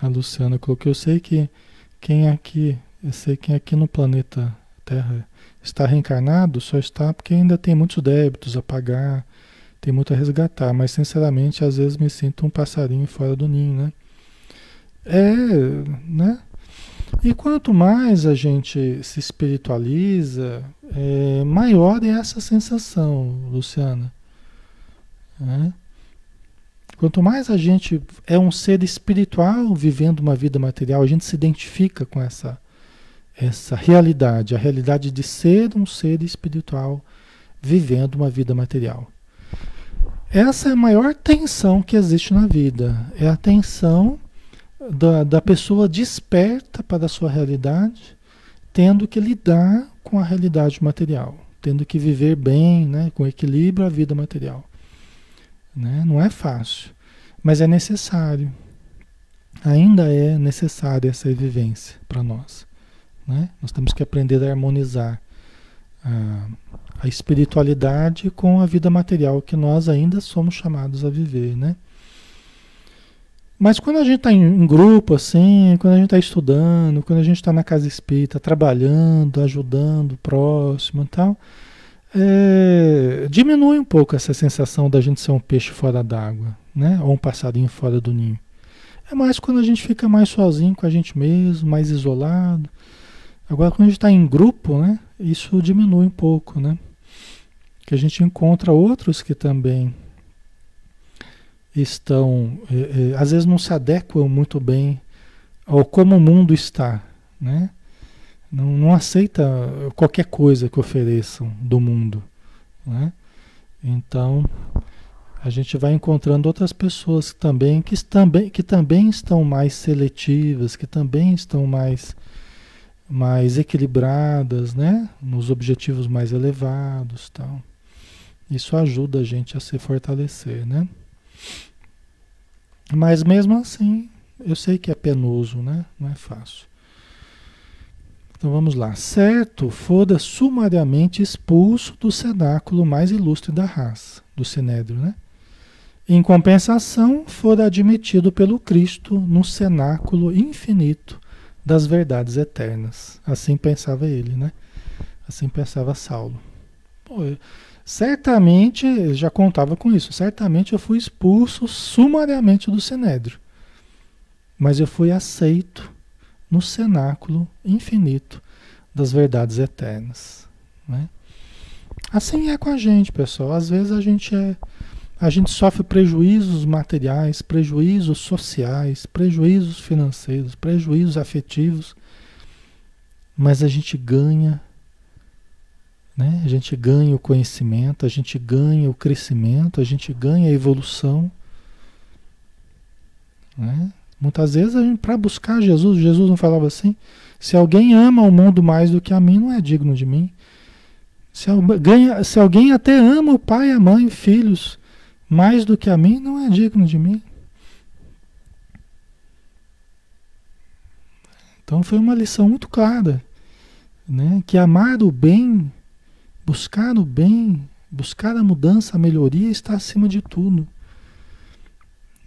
A Luciana colocou, eu sei que quem aqui, eu sei quem aqui no planeta Terra está reencarnado só está porque ainda tem muitos débitos a pagar, tem muito a resgatar, mas sinceramente às vezes me sinto um passarinho fora do ninho, né? É, né? E quanto mais a gente se espiritualiza, é, maior é essa sensação, Luciana. Né? Quanto mais a gente é um ser espiritual vivendo uma vida material, a gente se identifica com essa, essa realidade, a realidade de ser um ser espiritual vivendo uma vida material. Essa é a maior tensão que existe na vida. É a tensão da, da pessoa desperta para a sua realidade, tendo que lidar com a realidade material, tendo que viver bem, né, com equilíbrio a vida material. Né? Não é fácil, mas é necessário. Ainda é necessária essa vivência para nós. Né? Nós temos que aprender a harmonizar a, a, espiritualidade com a vida material que nós ainda somos chamados a viver. Né? Mas quando a gente está em, em, grupo, assim, quando a gente está estudando, quando a gente está na casa espírita, trabalhando, ajudando o próximo e tal, é, diminui um pouco essa sensação da gente ser um peixe fora d'água, né? Ou um passarinho fora do ninho. É mais quando a gente fica mais sozinho com a gente mesmo, mais isolado. Agora, quando a gente está em grupo, né? Isso diminui um pouco, né? Que a gente encontra outros que também estão, é, é, às vezes não se adequam muito bem ao como o mundo está, né? Não, não aceita qualquer coisa que ofereçam do mundo. Né? Então, a gente vai encontrando outras pessoas também que, também que também estão mais seletivas, que também estão mais, mais equilibradas, né? nos objetivos mais elevados. Tal. Isso ajuda a gente a se fortalecer. Né? Mas mesmo assim, eu sei que é penoso, né? não é fácil. Então vamos lá. Certo, fora sumariamente expulso do cenáculo mais ilustre da raça, do Sinédrio, né? Em compensação, fora admitido pelo Cristo no cenáculo infinito das verdades eternas. Assim pensava ele, né? Assim pensava Saulo. Pô, certamente, já contava com isso, certamente eu fui expulso sumariamente do Sinédrio. Mas eu fui aceito no cenáculo infinito das verdades eternas. Né? Assim é com a gente, pessoal. Às vezes a gente é, a gente sofre prejuízos materiais, prejuízos sociais, prejuízos financeiros, prejuízos afetivos, mas a gente ganha, né? A gente ganha o conhecimento, a gente ganha o crescimento, a gente ganha a evolução, né? Muitas vezes, para buscar Jesus, Jesus não falava assim: se alguém ama o mundo mais do que a mim, não é digno de mim. Se alguém, se alguém até ama o pai, a mãe, filhos mais do que a mim, não é digno de mim. Então foi uma lição muito clara, né? Que amar o bem, buscar o bem, buscar a mudança, a melhoria está acima de tudo.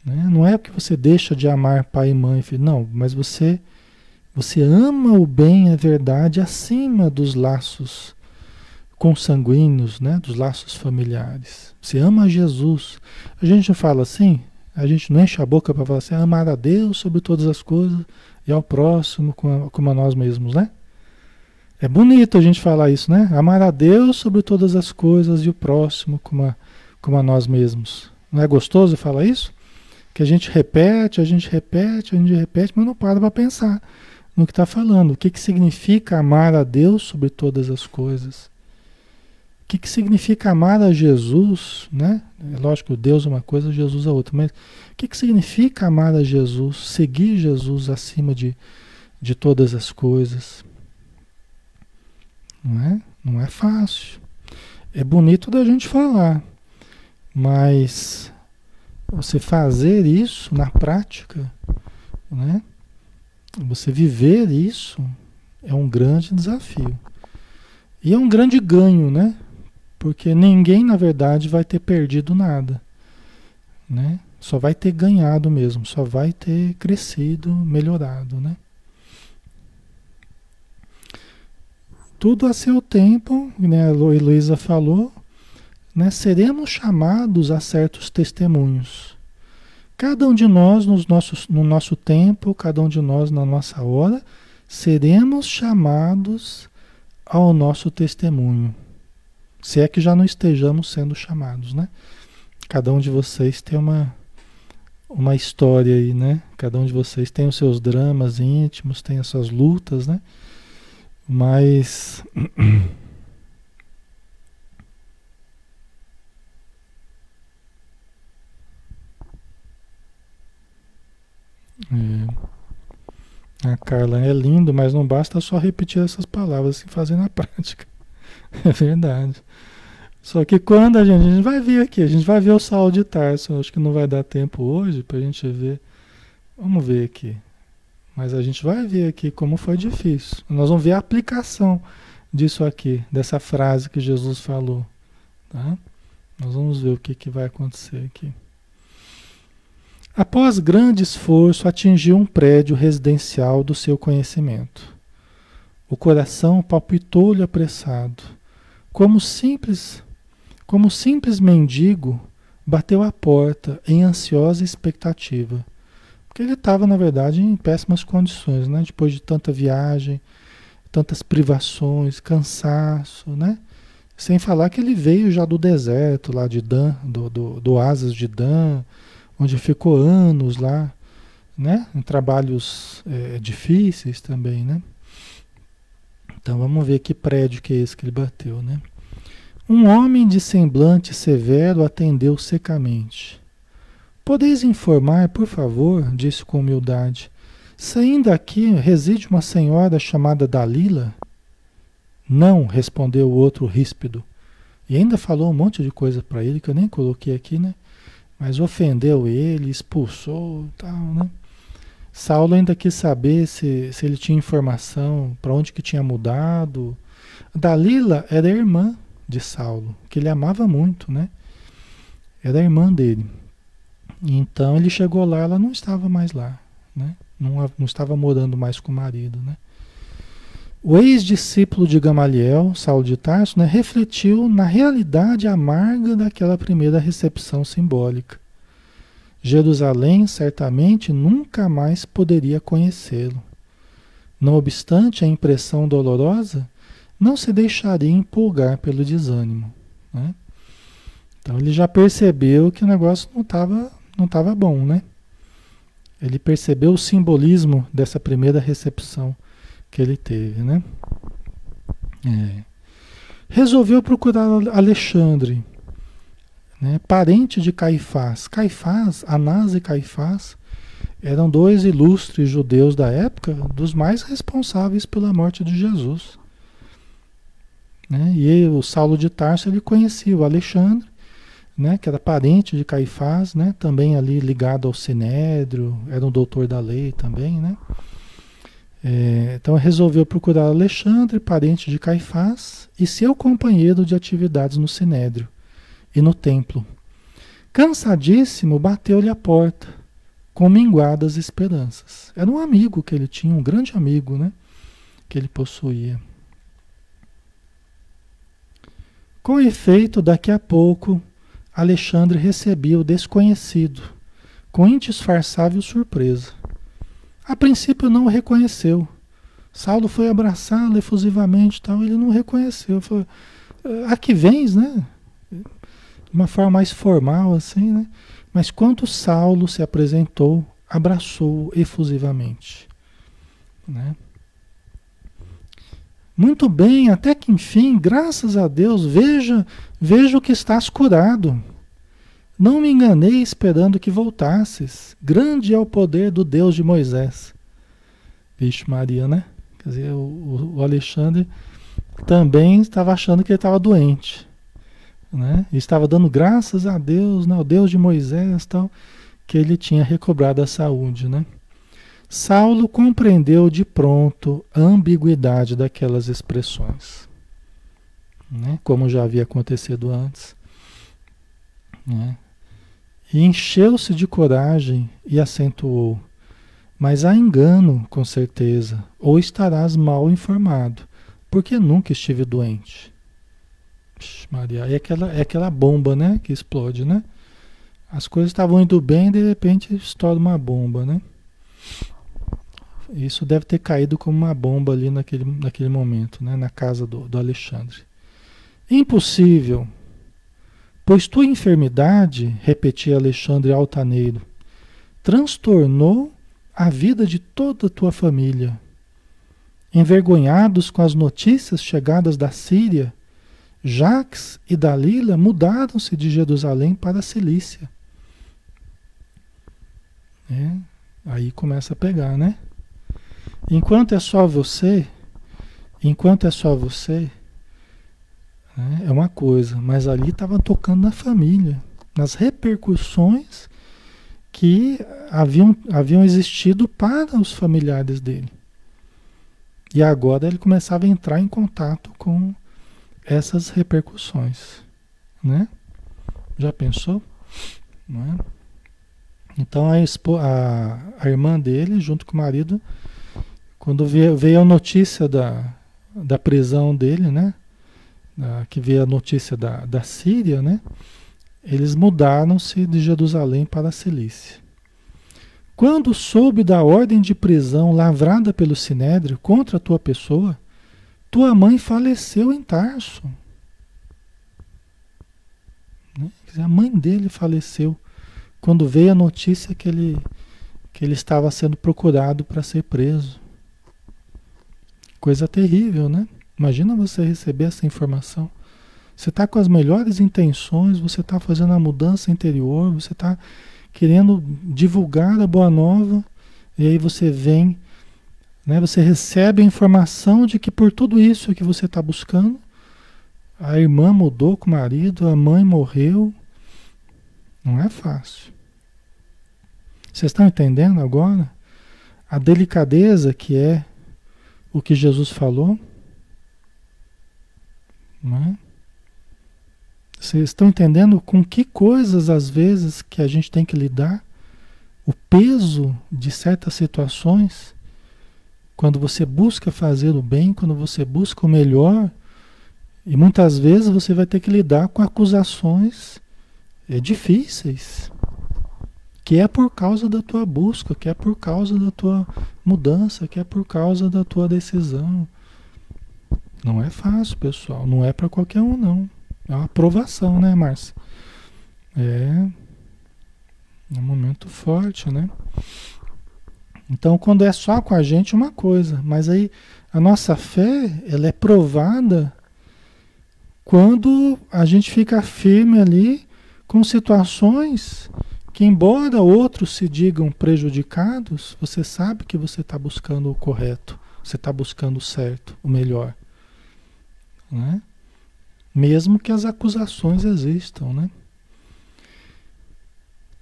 Né? Não é porque você deixa de amar pai e mãe, filho, não, mas você Você ama o bem a verdade acima dos laços consanguíneos, né? dos laços familiares. Você ama Jesus. A gente fala assim, a gente não enche a boca para falar assim, amar a Deus sobre todas as coisas e ao próximo como a, como a nós mesmos, né? É bonito a gente falar isso, né? Amar a Deus sobre todas as coisas e o próximo como a, como a nós mesmos. Não é gostoso falar isso? Que a gente repete, a gente repete, a gente repete, mas não para para pensar no que está falando. O que, que significa amar a Deus sobre todas as coisas? O que, que significa amar a Jesus, né? É lógico, Deus é uma coisa, Jesus é outra, mas o que, que significa amar a Jesus, seguir Jesus acima de, de todas as coisas? Não é? Não é fácil. É bonito da gente falar, mas você fazer isso na prática, né? Você viver isso é um grande desafio. E é um grande ganho, né? Porque ninguém, na verdade, vai ter perdido nada, né? Só vai ter ganhado mesmo, só vai ter crescido, melhorado, né? Tudo a seu tempo, né, a Luísa falou, né, seremos chamados a certos testemunhos. Cada um de nós, nos nossos, no nosso tempo, cada um de nós na nossa hora, seremos chamados ao nosso testemunho. Se é que já não estejamos sendo chamados, né? Cada um de vocês tem uma, uma história aí, né? Cada um de vocês tem os seus dramas íntimos, tem as suas lutas, né? Mas É. A Carla é lindo, mas não basta só repetir essas palavras e fazer na prática. É verdade. Só que quando a gente, a gente vai ver aqui, a gente vai ver o Saulo de Tarso, acho que não vai dar tempo hoje para a gente ver. Vamos ver aqui. Mas a gente vai ver aqui como foi difícil. Nós vamos ver a aplicação disso aqui, dessa frase que Jesus falou. Tá? Nós vamos ver o que, que vai acontecer aqui. Após grande esforço, atingiu um prédio residencial do seu conhecimento. O coração palpitou-lhe apressado. Como simples, como simples mendigo, bateu à porta em ansiosa expectativa. Porque ele estava, na verdade, em péssimas condições, né? Depois de tanta viagem, tantas privações, cansaço, né? Sem falar que ele veio já do deserto, lá de Dan, do, do, do oásis de Dan, onde ficou anos lá, né? Em trabalhos é, difíceis também, né? Então vamos ver que prédio que é esse que ele bateu, né? Um homem de semblante severo atendeu secamente. Podeis informar, por favor, disse com humildade, se ainda aqui reside uma senhora chamada Dalila? Não, respondeu o outro ríspido. E ainda falou um monte de coisa para ele que eu nem coloquei aqui, né? Mas ofendeu ele, expulsou, tal, né? Saulo ainda quis saber se, se ele tinha informação para onde que tinha mudado. Dalila era irmã de Saulo, que ele amava muito, né? Era irmã dele. Então ele chegou lá, ela não estava mais lá, né? Não, não estava morando mais com o marido, né? O ex-discípulo de Gamaliel, Saulo de Tarso, né, refletiu na realidade amarga daquela primeira recepção simbólica. Jerusalém certamente nunca mais poderia conhecê-lo. Não obstante a impressão dolorosa, não se deixaria empolgar pelo desânimo. Né? Então ele já percebeu que o negócio não estava não estava bom, né? Ele percebeu o simbolismo dessa primeira recepção que ele teve, né? É. Resolveu procurar Alexandre, né? parente de Caifás. Caifás, Anás e Caifás eram dois ilustres judeus da época, dos mais responsáveis pela morte de Jesus. Né? E o Saulo de Tarso ele conhecia o Alexandre né, que era parente de Caifás, né, também ali ligado ao Sinédrio, era um doutor da lei também, né? É, então resolveu procurar Alexandre, parente de Caifás, e seu companheiro de atividades no Sinédrio e no templo. Cansadíssimo, bateu-lhe a porta. com minguadas esperanças. Era um amigo que ele tinha, um grande amigo, né? Que ele possuía. Com efeito, daqui a pouco, Alexandre recebia o desconhecido, com indisfarçável surpresa. A princípio não o reconheceu. Saulo foi abraçá-lo efusivamente, tal, ele não reconheceu. Falou, ah, aqui vens, né? Uma forma mais formal, assim, né? Mas quando Saulo se apresentou, abraçou efusivamente. Né? Muito bem, até que enfim, graças a Deus, veja, veja que estás curado. Não me enganei esperando que voltasses. Grande é o poder do Deus de Moisés. Vixe Maria, né? Quer dizer, o, o Alexandre também estava achando que ele estava doente né? E estava dando graças a Deus, né? o Deus de Moisés, tal, que ele tinha recobrado a saúde, né? Saulo compreendeu de pronto a ambiguidade daquelas expressões, né? Como já havia acontecido antes, né? E encheu-se de coragem e acentuou: Mas há engano, com certeza, ou estarás mal informado, porque nunca estive doente. Maria, é aquela, é aquela bomba, né? Que explode, né? As coisas estavam indo bem, de repente estoura uma bomba, né? Isso deve ter caído como uma bomba ali naquele, naquele momento, né? Na casa do, do Alexandre. Impossível, pois tua enfermidade, repetia Alexandre altaneiro, transtornou a vida de toda a tua família. Envergonhados com as notícias chegadas da Síria, Jacques e Dalila mudaram-se de Jerusalém para a Cilícia. É, aí começa a pegar, né? Enquanto é só você, enquanto é só você, né, é uma coisa, mas ali estava tocando na família, nas repercussões que haviam, haviam existido para os familiares dele. E agora ele começava a entrar em contato com essas repercussões, né? Já pensou? É? Então a, a, a, irmã dele, junto com o marido, quando veio, veio a notícia da, da prisão dele, né? Da, que veio a notícia da, da Síria, né? Eles mudaram-se de Jerusalém para a Cilícia. Quando soube da ordem de prisão lavrada pelo Sinédrio contra a tua pessoa, tua mãe faleceu em Tarso. Né? A mãe dele faleceu quando veio a notícia que ele, que ele estava sendo procurado para ser preso. Coisa terrível, né? Imagina você receber essa informação. Você está com as melhores intenções, você está fazendo a mudança interior, você está querendo divulgar a boa nova, e aí você vem né? Você recebe a informação de que por tudo isso que você está buscando, a irmã mudou com o marido, a mãe morreu. Não é fácil. Vocês estão entendendo agora a delicadeza que é o que Jesus falou? Não é? Vocês estão entendendo com que coisas às vezes que a gente tem que lidar? O peso de certas situações quando você busca fazer o bem, quando você busca o melhor, e muitas vezes você vai ter que lidar com acusações é, difíceis, que é por causa da tua busca, que é por causa da tua mudança, que é por causa da tua decisão. Não é fácil, pessoal. Não é para qualquer um, não. É uma aprovação, né, Márcia? É, é um momento forte, né? Então, quando é só com a gente, uma coisa, mas aí a nossa fé, ela é provada quando a gente fica firme ali com situações que, embora outros se digam prejudicados, você sabe que você está buscando o correto, você está buscando o certo, o melhor. Né? Mesmo que as acusações existam, né?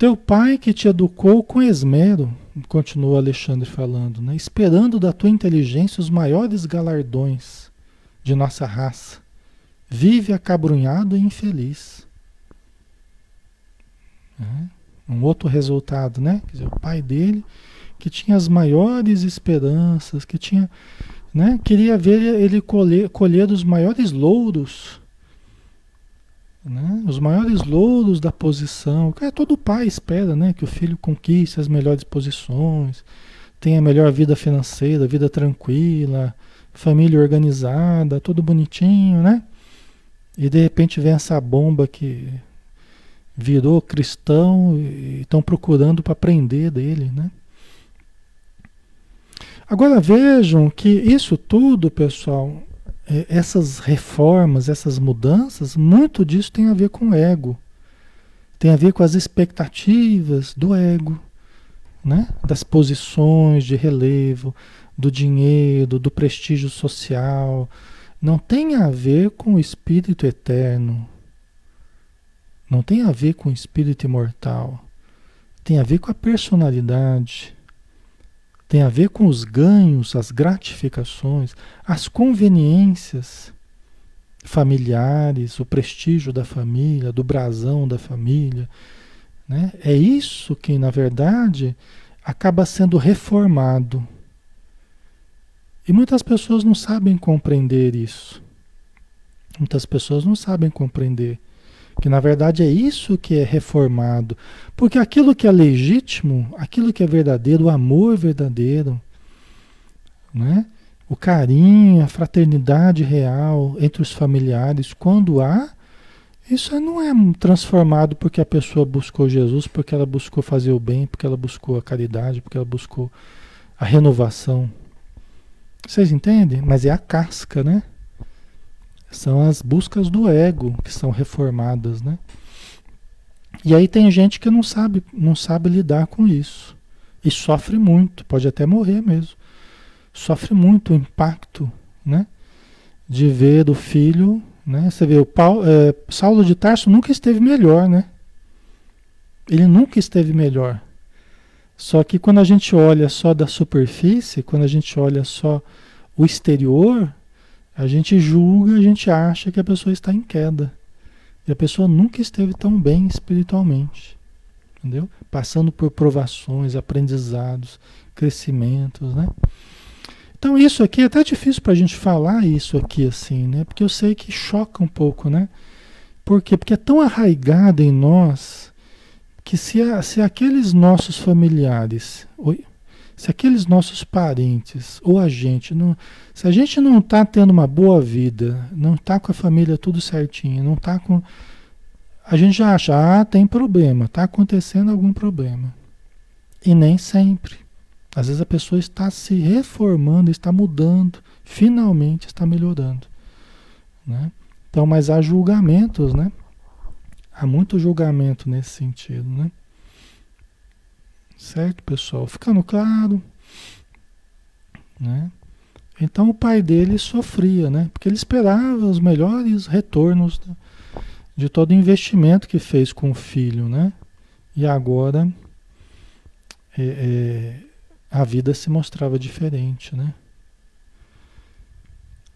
Teu pai que te educou com esmero, continua Alexandre falando, né? esperando da tua inteligência os maiores galardões de nossa raça, vive acabrunhado e infeliz. É? um outro resultado, né? Quer dizer, o pai dele, que tinha as maiores esperanças, que tinha, né? Queria ver ele colher, colher os maiores louros, né? Os maiores louros da posição. É, todo pai espera, né? Que o filho conquiste as melhores posições, tenha a melhor vida financeira, vida tranquila, família organizada, tudo bonitinho, né? E de repente vem essa bomba que virou cristão e estão procurando para prender dele, né? Agora vejam que isso tudo, pessoal, essas reformas, essas mudanças, muito disso tem a ver com o ego. Tem a ver com as expectativas do ego, né? das posições de relevo, do dinheiro, do prestígio social. Não tem a ver com o espírito eterno. Não tem a ver com o espírito imortal. Tem a ver com a personalidade tem a ver com os ganhos, as gratificações, as conveniências familiares, o prestígio da família, do brasão da família. Né? É isso que, na verdade, acaba sendo reformado. E muitas pessoas não sabem compreender isso. Muitas pessoas não sabem compreender. Que na verdade é isso que é reformado. Porque aquilo que é legítimo, aquilo que é verdadeiro, o amor verdadeiro, né? o carinho, a fraternidade real entre os familiares, quando há, isso não é transformado porque a pessoa buscou Jesus, porque ela buscou fazer o bem, porque ela buscou a caridade, porque ela buscou a renovação. Vocês entendem? Mas é a casca, né? São as buscas do ego que são reformadas, né? E aí tem gente que não sabe, não sabe lidar com isso. E sofre muito, pode até morrer mesmo. Sofre muito o impacto, né? De ver o filho, né? Você vê, o Paulo, é, Saulo de Tarso nunca esteve melhor, né? Ele nunca esteve melhor. Só que quando a gente olha só da superfície, quando a gente olha só o exterior, a gente julga, a gente acha que a pessoa está em queda. E a pessoa nunca esteve tão bem espiritualmente. Entendeu? Passando por provações, aprendizados, crescimentos, né? Então isso aqui é até difícil para a gente falar isso aqui assim, né? Porque eu sei que choca um pouco, né? Por quê? Porque é tão arraigado em nós que se, se aqueles nossos familiares... Oi? Se aqueles nossos parentes ou a gente não, se a gente não está tendo uma boa vida, não está com a família tudo certinho, não está com, a gente já acha, ah, tem problema, está acontecendo algum problema. E nem sempre. Às vezes a pessoa está se reformando, está mudando, finalmente está melhorando. Né? Então, mas há julgamentos, né? Há muito julgamento nesse sentido, né? Certo, pessoal? Ficando claro? Né? Então o pai dele sofria, né? Porque ele esperava os melhores retornos de todo o investimento que fez com o filho, né? E agora é, é, a vida se mostrava diferente, né?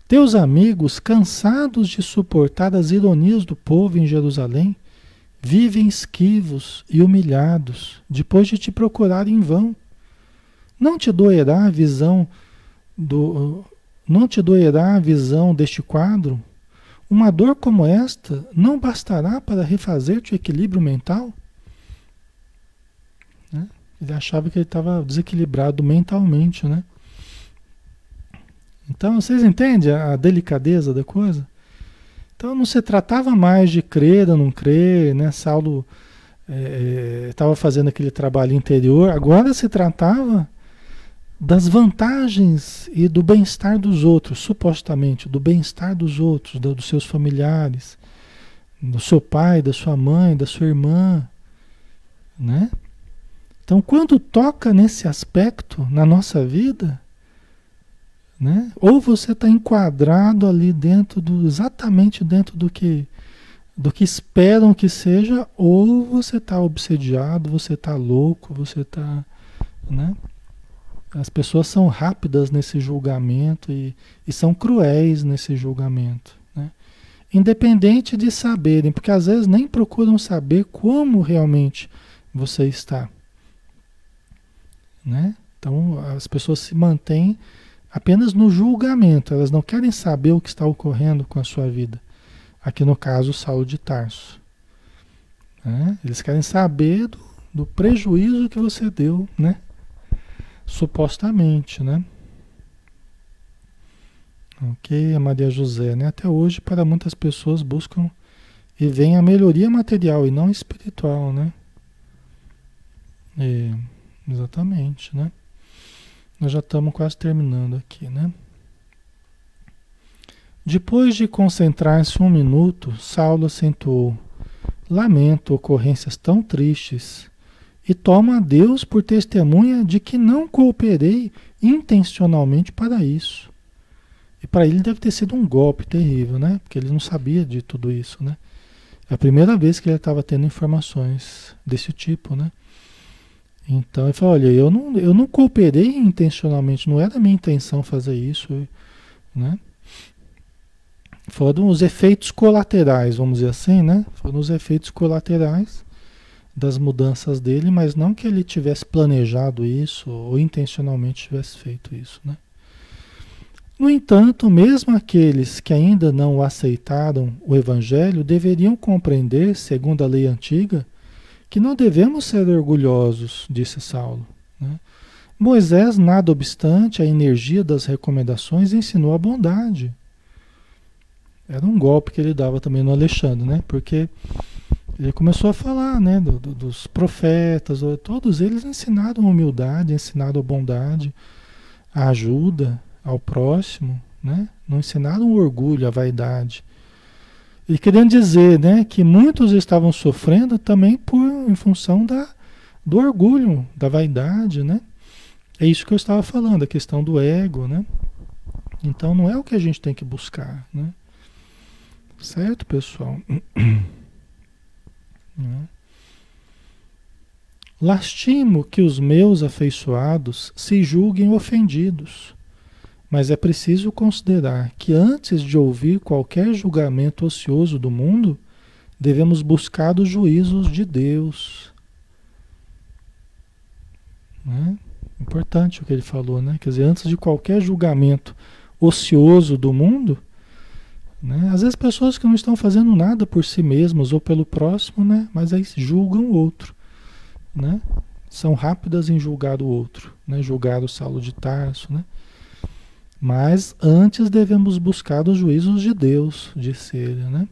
Teus amigos, cansados de suportar as ironias do povo em Jerusalém, vivem esquivos e humilhados depois de te procurar em vão. Não te doerá a visão do não te doerá a visão deste quadro? Uma dor como esta não bastará para refazer-te o equilíbrio mental? Né? Ele achava que ele estava desequilibrado mentalmente, né? Então, vocês entendem a delicadeza da coisa? Então não se tratava mais de crer ou não crer, né? Saulo estava é, é fazendo aquele trabalho interior, agora se tratava das vantagens e do bem-estar dos outros, supostamente, do bem-estar dos outros, do, dos seus familiares, do seu pai, da sua mãe, da sua irmã, né? Então, quando toca nesse aspecto na nossa vida, né? Ou você está enquadrado ali dentro do exatamente dentro do que do que esperam que seja, ou você está obsediado, você está louco, você está, né? As pessoas são rápidas nesse julgamento e, e são cruéis nesse julgamento, né? Independente de saberem, porque às vezes nem procuram saber como realmente você está. Né? Então as pessoas se mantêm apenas no julgamento, elas não querem saber o que está ocorrendo com a sua vida. Aqui no caso, Saulo de Tarso. Né? Eles querem saber do, do prejuízo que você deu, né? Supostamente, né? Ok, a Maria José, né? Até hoje, para muitas pessoas buscam e vem a melhoria material e não espiritual, né? É, exatamente, né? Nós já estamos quase terminando aqui, né? Depois de concentrar-se um minuto, Saulo acentuou: Lamento ocorrências tão tristes e toma a Deus por testemunha de que não cooperei intencionalmente para isso. E para ele deve ter sido um golpe terrível, né? Porque ele não sabia de tudo isso, né? É a primeira vez que ele estava tendo informações desse tipo, né? Então ele falou, olha, eu não, eu não cooperei intencionalmente, não era minha intenção fazer isso, né? Foram os efeitos colaterais, vamos dizer assim, né? Foram os efeitos colaterais das mudanças dele, mas não que ele tivesse planejado isso ou intencionalmente tivesse feito isso, né? No entanto, mesmo aqueles que ainda não aceitaram o Evangelho deveriam compreender, segundo a lei antiga, que não devemos ser orgulhosos, disse Saulo. Né? Moisés, nada obstante a energia das recomendações, ensinou a bondade. Era um golpe que ele dava também no Alexandre, né? Porque ele começou a falar, né, do, do, dos profetas, todos eles ensinaram a humildade, ensinaram a bondade, a ajuda, ao próximo, né? não ensinaram o orgulho, a vaidade. E querendo dizer né, que muitos estavam sofrendo também por, em função da, do orgulho, da vaidade. Né? É isso que eu estava falando, a questão do ego. Né? Então não é o que a gente tem que buscar. Né? Certo, pessoal? Né? Lastimo que os meus afeiçoados se julguem ofendidos mas é preciso considerar que antes de ouvir qualquer julgamento ocioso do mundo, devemos buscar os juízos de Deus. Né? Importante o que ele falou, né? Quer dizer, antes de qualquer julgamento ocioso do mundo, né? Às vezes pessoas que não estão fazendo nada por si mesmas ou pelo próximo, né? Mas aí julgam o outro, né? São rápidas em julgar o outro, né? Julgar o Saulo de Tarso, né? Mas antes devemos buscar os juízos de Deus, disse ele, né?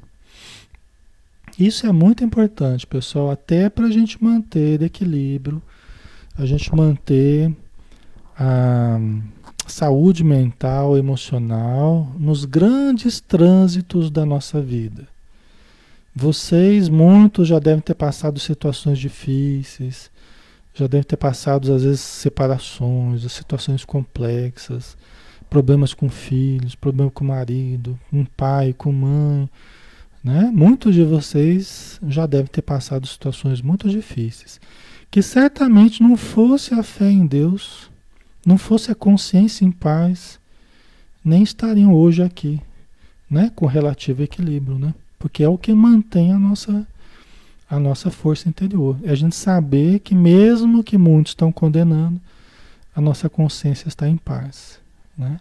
Isso é muito importante, pessoal, até para a gente manter equilíbrio, a gente manter a saúde mental, emocional nos grandes trânsitos da nossa vida. Vocês, muitos, já devem ter passado situações difíceis, já devem ter passado, às vezes, separações, situações complexas problemas com filhos, problema com marido, com pai, com mãe, né? Muitos de vocês já devem ter passado situações muito difíceis, que certamente não fosse a fé em Deus, não fosse a consciência em paz, nem estariam hoje aqui, né? Com relativo equilíbrio, né? Porque é o que mantém a nossa a nossa força interior. É a gente saber que mesmo que muitos estão condenando, a nossa consciência está em paz. Né?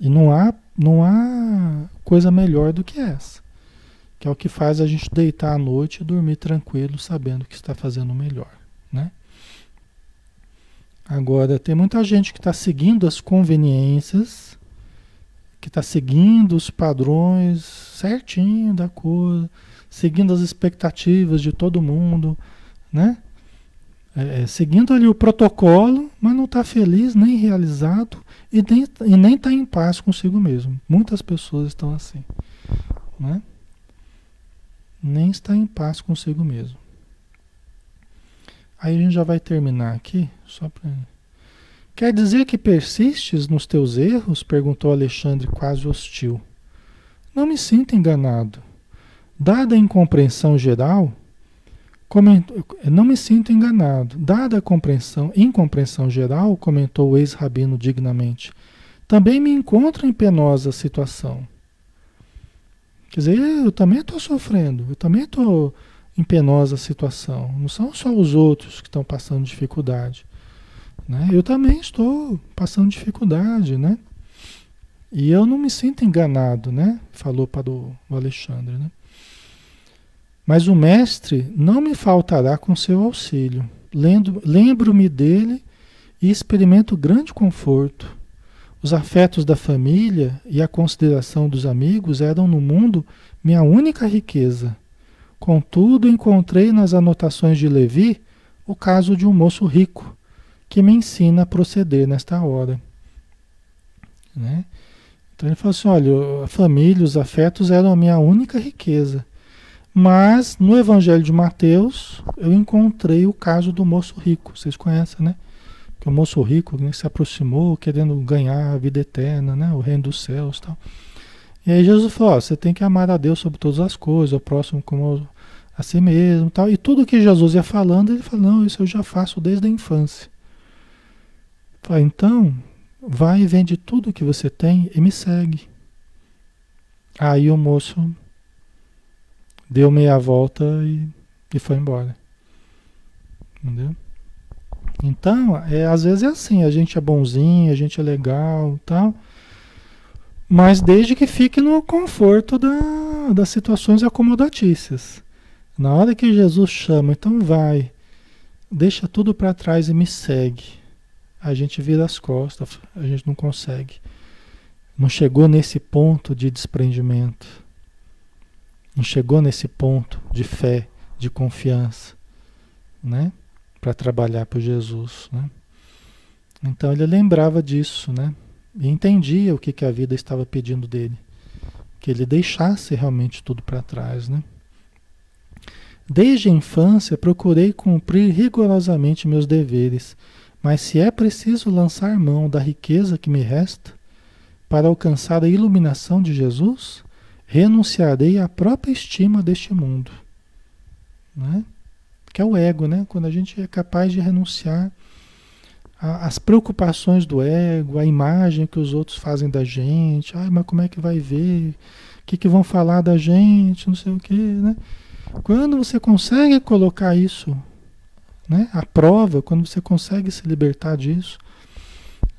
E não há, não há coisa melhor do que essa, que é o que faz a gente deitar à noite e dormir tranquilo, sabendo que está fazendo o melhor. Né? Agora, tem muita gente que está seguindo as conveniências, que está seguindo os padrões certinho da coisa, seguindo as expectativas de todo mundo, né? É, seguindo ali o protocolo, mas não está feliz nem realizado e nem e nem está em paz consigo mesmo. Muitas pessoas estão assim, né? Nem está em paz consigo mesmo. Aí a gente já vai terminar aqui, só para Quer dizer que persistes nos teus erros? perguntou Alexandre quase hostil. Não me sinto enganado. Dada a incompreensão geral, Comentou, não me sinto enganado. Dada a compreensão, incompreensão geral, comentou o ex-rabino dignamente, também me encontro em penosa situação. Quer dizer, eu também estou sofrendo, eu também estou em penosa situação. Não são só os outros que estão passando dificuldade. Né? Eu também estou passando dificuldade, né? E eu não me sinto enganado, né? Falou para o, Alexandre, né? Mas o mestre não me faltará com seu auxílio. Lembro-me dele e experimento grande conforto. Os afetos da família e a consideração dos amigos eram no mundo minha única riqueza. Contudo, encontrei nas anotações de Levi o caso de um moço rico que me ensina a proceder nesta hora. Né? Então ele falou assim: olha, a família, os afetos eram a minha única riqueza. Mas no Evangelho de Mateus eu encontrei o caso do moço rico. Vocês conhecem, né? Que o moço rico né, se aproximou querendo ganhar a vida eterna, né? O reino dos céus tal. E aí Jesus falou: você tem que amar a Deus sobre todas as coisas, o próximo como a si mesmo tal. E tudo que Jesus ia falando, ele falou: não, isso eu já faço desde a infância. Fala, então, vai e vende tudo que você tem e me segue. Aí o moço deu meia volta e, e foi embora. Entendeu? Então, é, às vezes é assim, a gente é bonzinho, a gente é legal tal, mas desde que fique no conforto da, das situações acomodatícias. Na hora que Jesus chama, então vai, deixa tudo para trás e me segue a gente vira as costas, a gente não consegue. Não chegou nesse ponto de desprendimento. Não chegou nesse ponto de fé, de confiança, né? Para trabalhar por Jesus, né? Então ele lembrava disso, né? E entendia o que, que a vida estava pedindo dele. Que ele deixasse realmente tudo para trás, né? Desde a infância procurei cumprir rigorosamente meus deveres mas se é preciso lançar mão da riqueza que me resta para alcançar a iluminação de Jesus, renunciarei à própria estima deste mundo. Né? Que é o ego, né? Quando a gente é capaz de renunciar às preocupações do ego, à imagem que os outros fazem da gente. Ai, mas como é que vai ver? O que, que vão falar da gente? Não sei o quê, né? Quando você consegue colocar isso né? A prova, quando você consegue se libertar disso,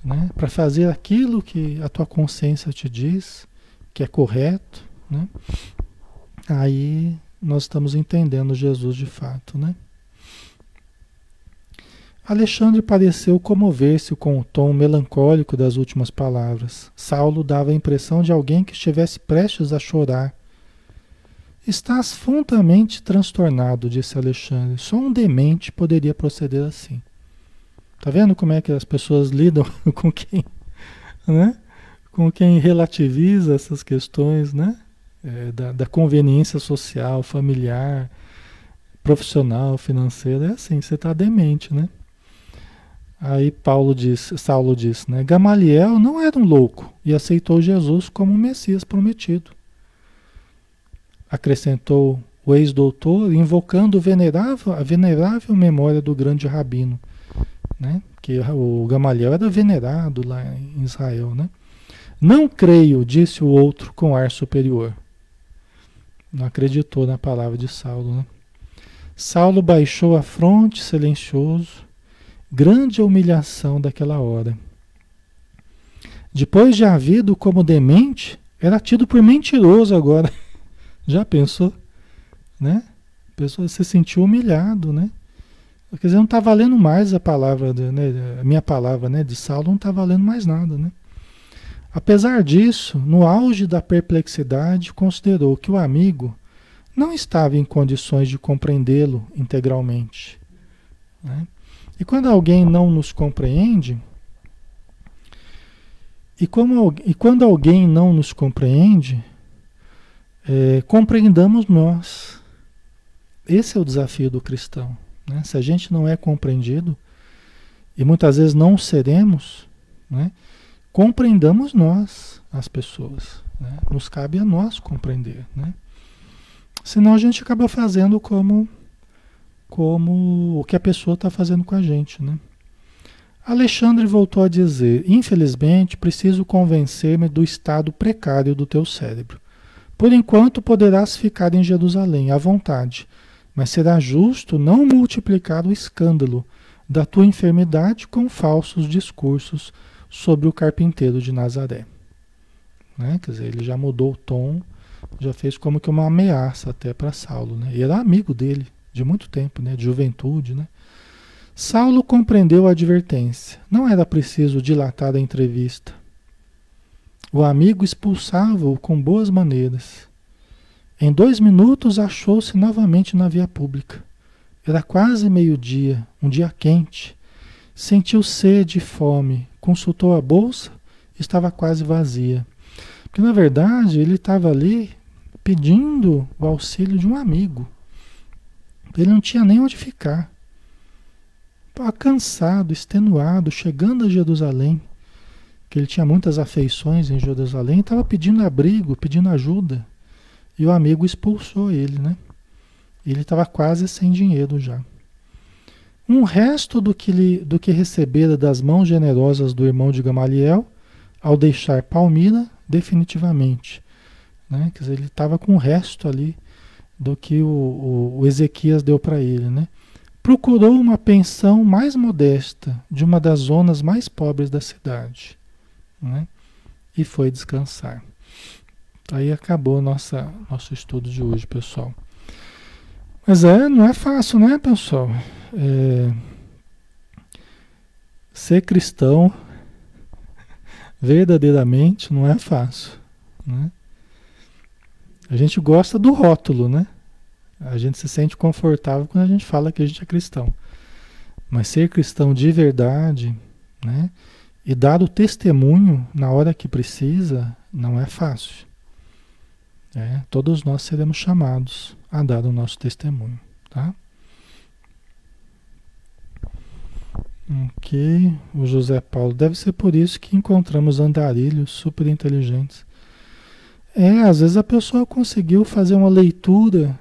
né? para fazer aquilo que a tua consciência te diz que é correto, né? aí nós estamos entendendo Jesus de fato. Né? Alexandre pareceu comover-se com o tom melancólico das últimas palavras. Saulo dava a impressão de alguém que estivesse prestes a chorar Estás fundamente transtornado, disse Alexandre. Só um demente poderia proceder assim. Tá vendo como é que as pessoas lidam com quem, né? Com quem relativiza essas questões, né? É, da, da, conveniência social, familiar, profissional, financeira. É assim, você está demente, né? Aí Paulo disse, Saulo disse, né? Gamaliel não era um louco e aceitou Jesus como o Messias prometido acrescentou o ex-doutor, invocando venerável, a venerável memória do grande rabino, né? que o Gamaliel era venerado lá em Israel. Né? Não creio, disse o outro com ar superior. Não acreditou na palavra de Saulo. Né? Saulo baixou a fronte, silencioso. Grande humilhação daquela hora. Depois de havido como demente, era tido por mentiroso agora. Já pensou? Né? A pessoa se sentiu humilhado, né? Quer dizer, não está valendo mais a palavra, né, a minha palavra né, de Saulo não está valendo mais nada, né? Apesar disso, no auge da perplexidade, considerou que o amigo não estava em condições de compreendê-lo integralmente. Né? E quando alguém não nos compreende, e, como, e quando alguém não nos compreende, é, compreendamos nós. Esse é o desafio do cristão. Né? Se a gente não é compreendido, e muitas vezes não seremos, né? Compreendamos nós as pessoas. Né? Nos cabe a nós compreender. Né? Senão a gente acaba fazendo como, como o que a pessoa está fazendo com a gente. Né? Alexandre voltou a dizer: Infelizmente, preciso convencer-me do estado precário do teu cérebro. Por enquanto poderás ficar em Jerusalém à vontade, mas será justo não multiplicar o escândalo da tua enfermidade com falsos discursos sobre o carpinteiro de Nazaré. Né? Quer dizer, ele já mudou o tom, já fez como que uma ameaça até para Saulo. Né? E era amigo dele de muito tempo, né? de juventude. Né? Saulo compreendeu a advertência. Não era preciso dilatar a entrevista. O amigo expulsava-o com boas maneiras. Em dois minutos achou-se novamente na via pública. Era quase meio-dia, um dia quente. Sentiu sede e fome, consultou a bolsa, estava quase vazia. Porque na verdade ele estava ali pedindo o auxílio de um amigo. Ele não tinha nem onde ficar. Estava cansado, extenuado, chegando a Jerusalém, que ele tinha muitas afeições em Jerusalém, estava pedindo abrigo, pedindo ajuda. E o amigo expulsou ele, né? Ele estava quase sem dinheiro já. Um resto do que, lhe, do que recebera das mãos generosas do irmão de Gamaliel, ao deixar Palmira, definitivamente. Né? Quer dizer, ele estava com o resto ali do que o, o, o Ezequias deu para ele. Né? Procurou uma pensão mais modesta, de uma das zonas mais pobres da cidade. Né? E foi descansar. Aí acabou nossa, nosso estudo de hoje, pessoal. Mas é, não é fácil, né, pessoal? É, ser cristão verdadeiramente não é fácil, né? A gente gosta do rótulo, né? A gente se sente confortável quando a gente fala que a gente é cristão. Mas ser cristão de verdade, né? E dar o testemunho na hora que precisa, não é fácil. É, todos nós seremos chamados a dar o nosso testemunho, tá? Ok, o José Paulo. Deve ser por isso que encontramos andarilhos super inteligentes. É, às vezes a pessoa conseguiu fazer uma leitura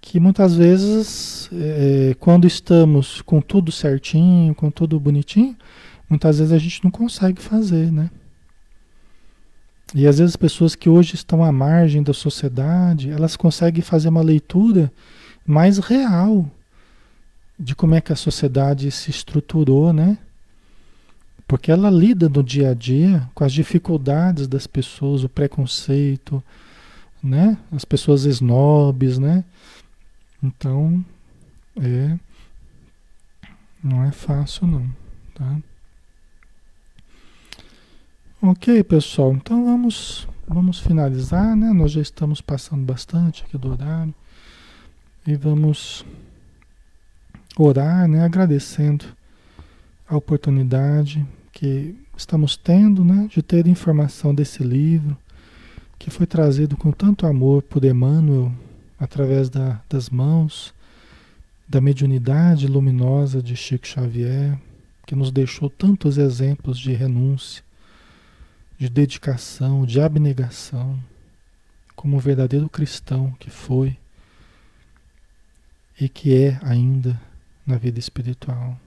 que muitas vezes, é, quando estamos com tudo certinho, com tudo bonitinho, muitas vezes a gente não consegue fazer, né? E às vezes as pessoas que hoje estão à margem da sociedade, elas conseguem fazer uma leitura mais real de como é que a sociedade se estruturou, né? Porque ela lida no dia a dia com as dificuldades das pessoas, o preconceito, né? As pessoas snobs, né? Então, é não é fácil não, tá? Ok, pessoal. Então vamos, vamos finalizar, né? Nós já estamos passando bastante aqui do horário. E vamos orar, né? Agradecendo a oportunidade que estamos tendo, né? De ter informação desse livro que foi trazido com tanto amor por Emmanuel através da, das mãos da mediunidade luminosa de Chico Xavier, que nos deixou tantos exemplos de renúncia de dedicação, de abnegação, como um verdadeiro cristão que foi e que é ainda na vida espiritual.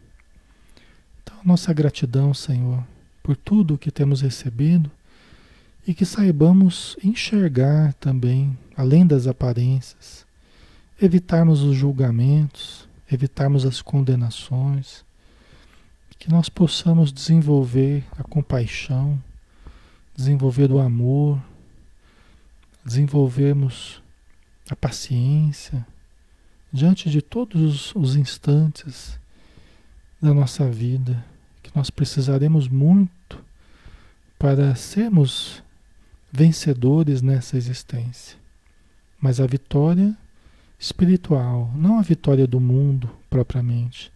Então, nossa gratidão, Senhor, por tudo o que temos recebido e que saibamos enxergar também, além das aparências, evitarmos os julgamentos, evitarmos as condenações, que nós possamos desenvolver a compaixão, desenvolver o amor, desenvolvermos a paciência diante de todos os instantes da nossa vida, que nós precisaremos muito para sermos vencedores nessa existência. Mas a vitória espiritual, não a vitória do mundo propriamente,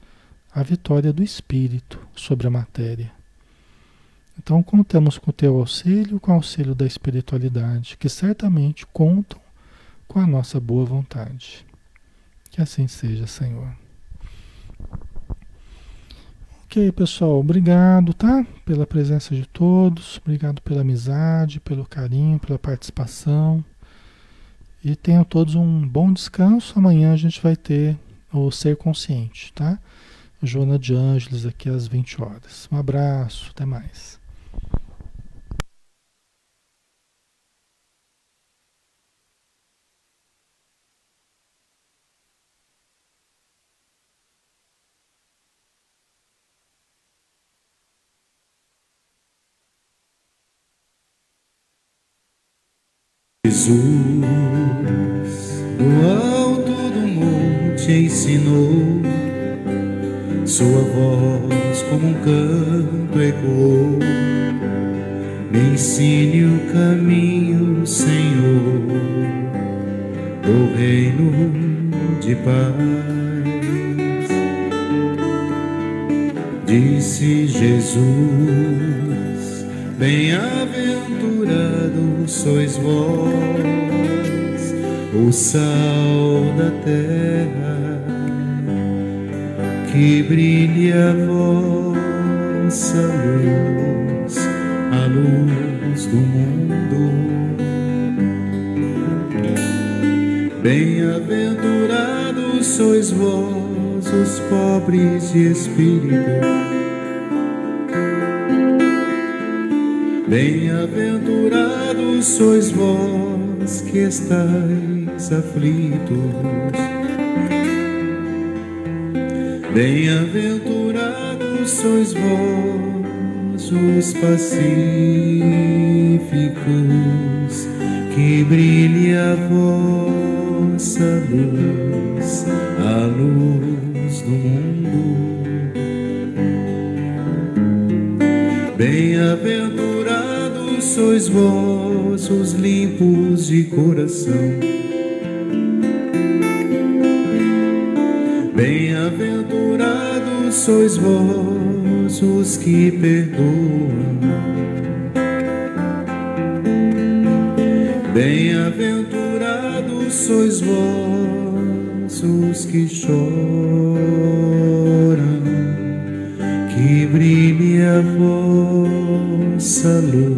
a vitória do espírito sobre a matéria. Então contamos com o teu auxílio, com o auxílio da espiritualidade, que certamente contam com a nossa boa vontade. Que assim seja, Senhor. Ok, pessoal, obrigado, tá? Pela presença de todos, obrigado pela amizade, pelo carinho, pela participação. E tenham todos um bom descanso. Amanhã a gente vai ter o Ser Consciente, tá? Joana de Ângeles aqui às 20 horas. Um abraço, até mais. Jesus, do alto do monte ensinou, sua voz como um canto ecoou. Me ensine o caminho, Senhor, do reino de paz. Disse Jesus Bem-aventurados sois vós, o sal da terra, que brilhe a vossa luz, a luz do mundo. Bem-aventurados sois vós, os pobres de espírito Bem-aventurados sois vós que estáis aflitos. Bem-aventurados sois vós os pacíficos, que brilhe a vossa luz, a luz do mundo. Bem-aventurados sois vós os limpos de coração. Bem-aventurados sois vós os que perdoam. Bem-aventurados sois vós os que choram, que brilhe a vossa luz.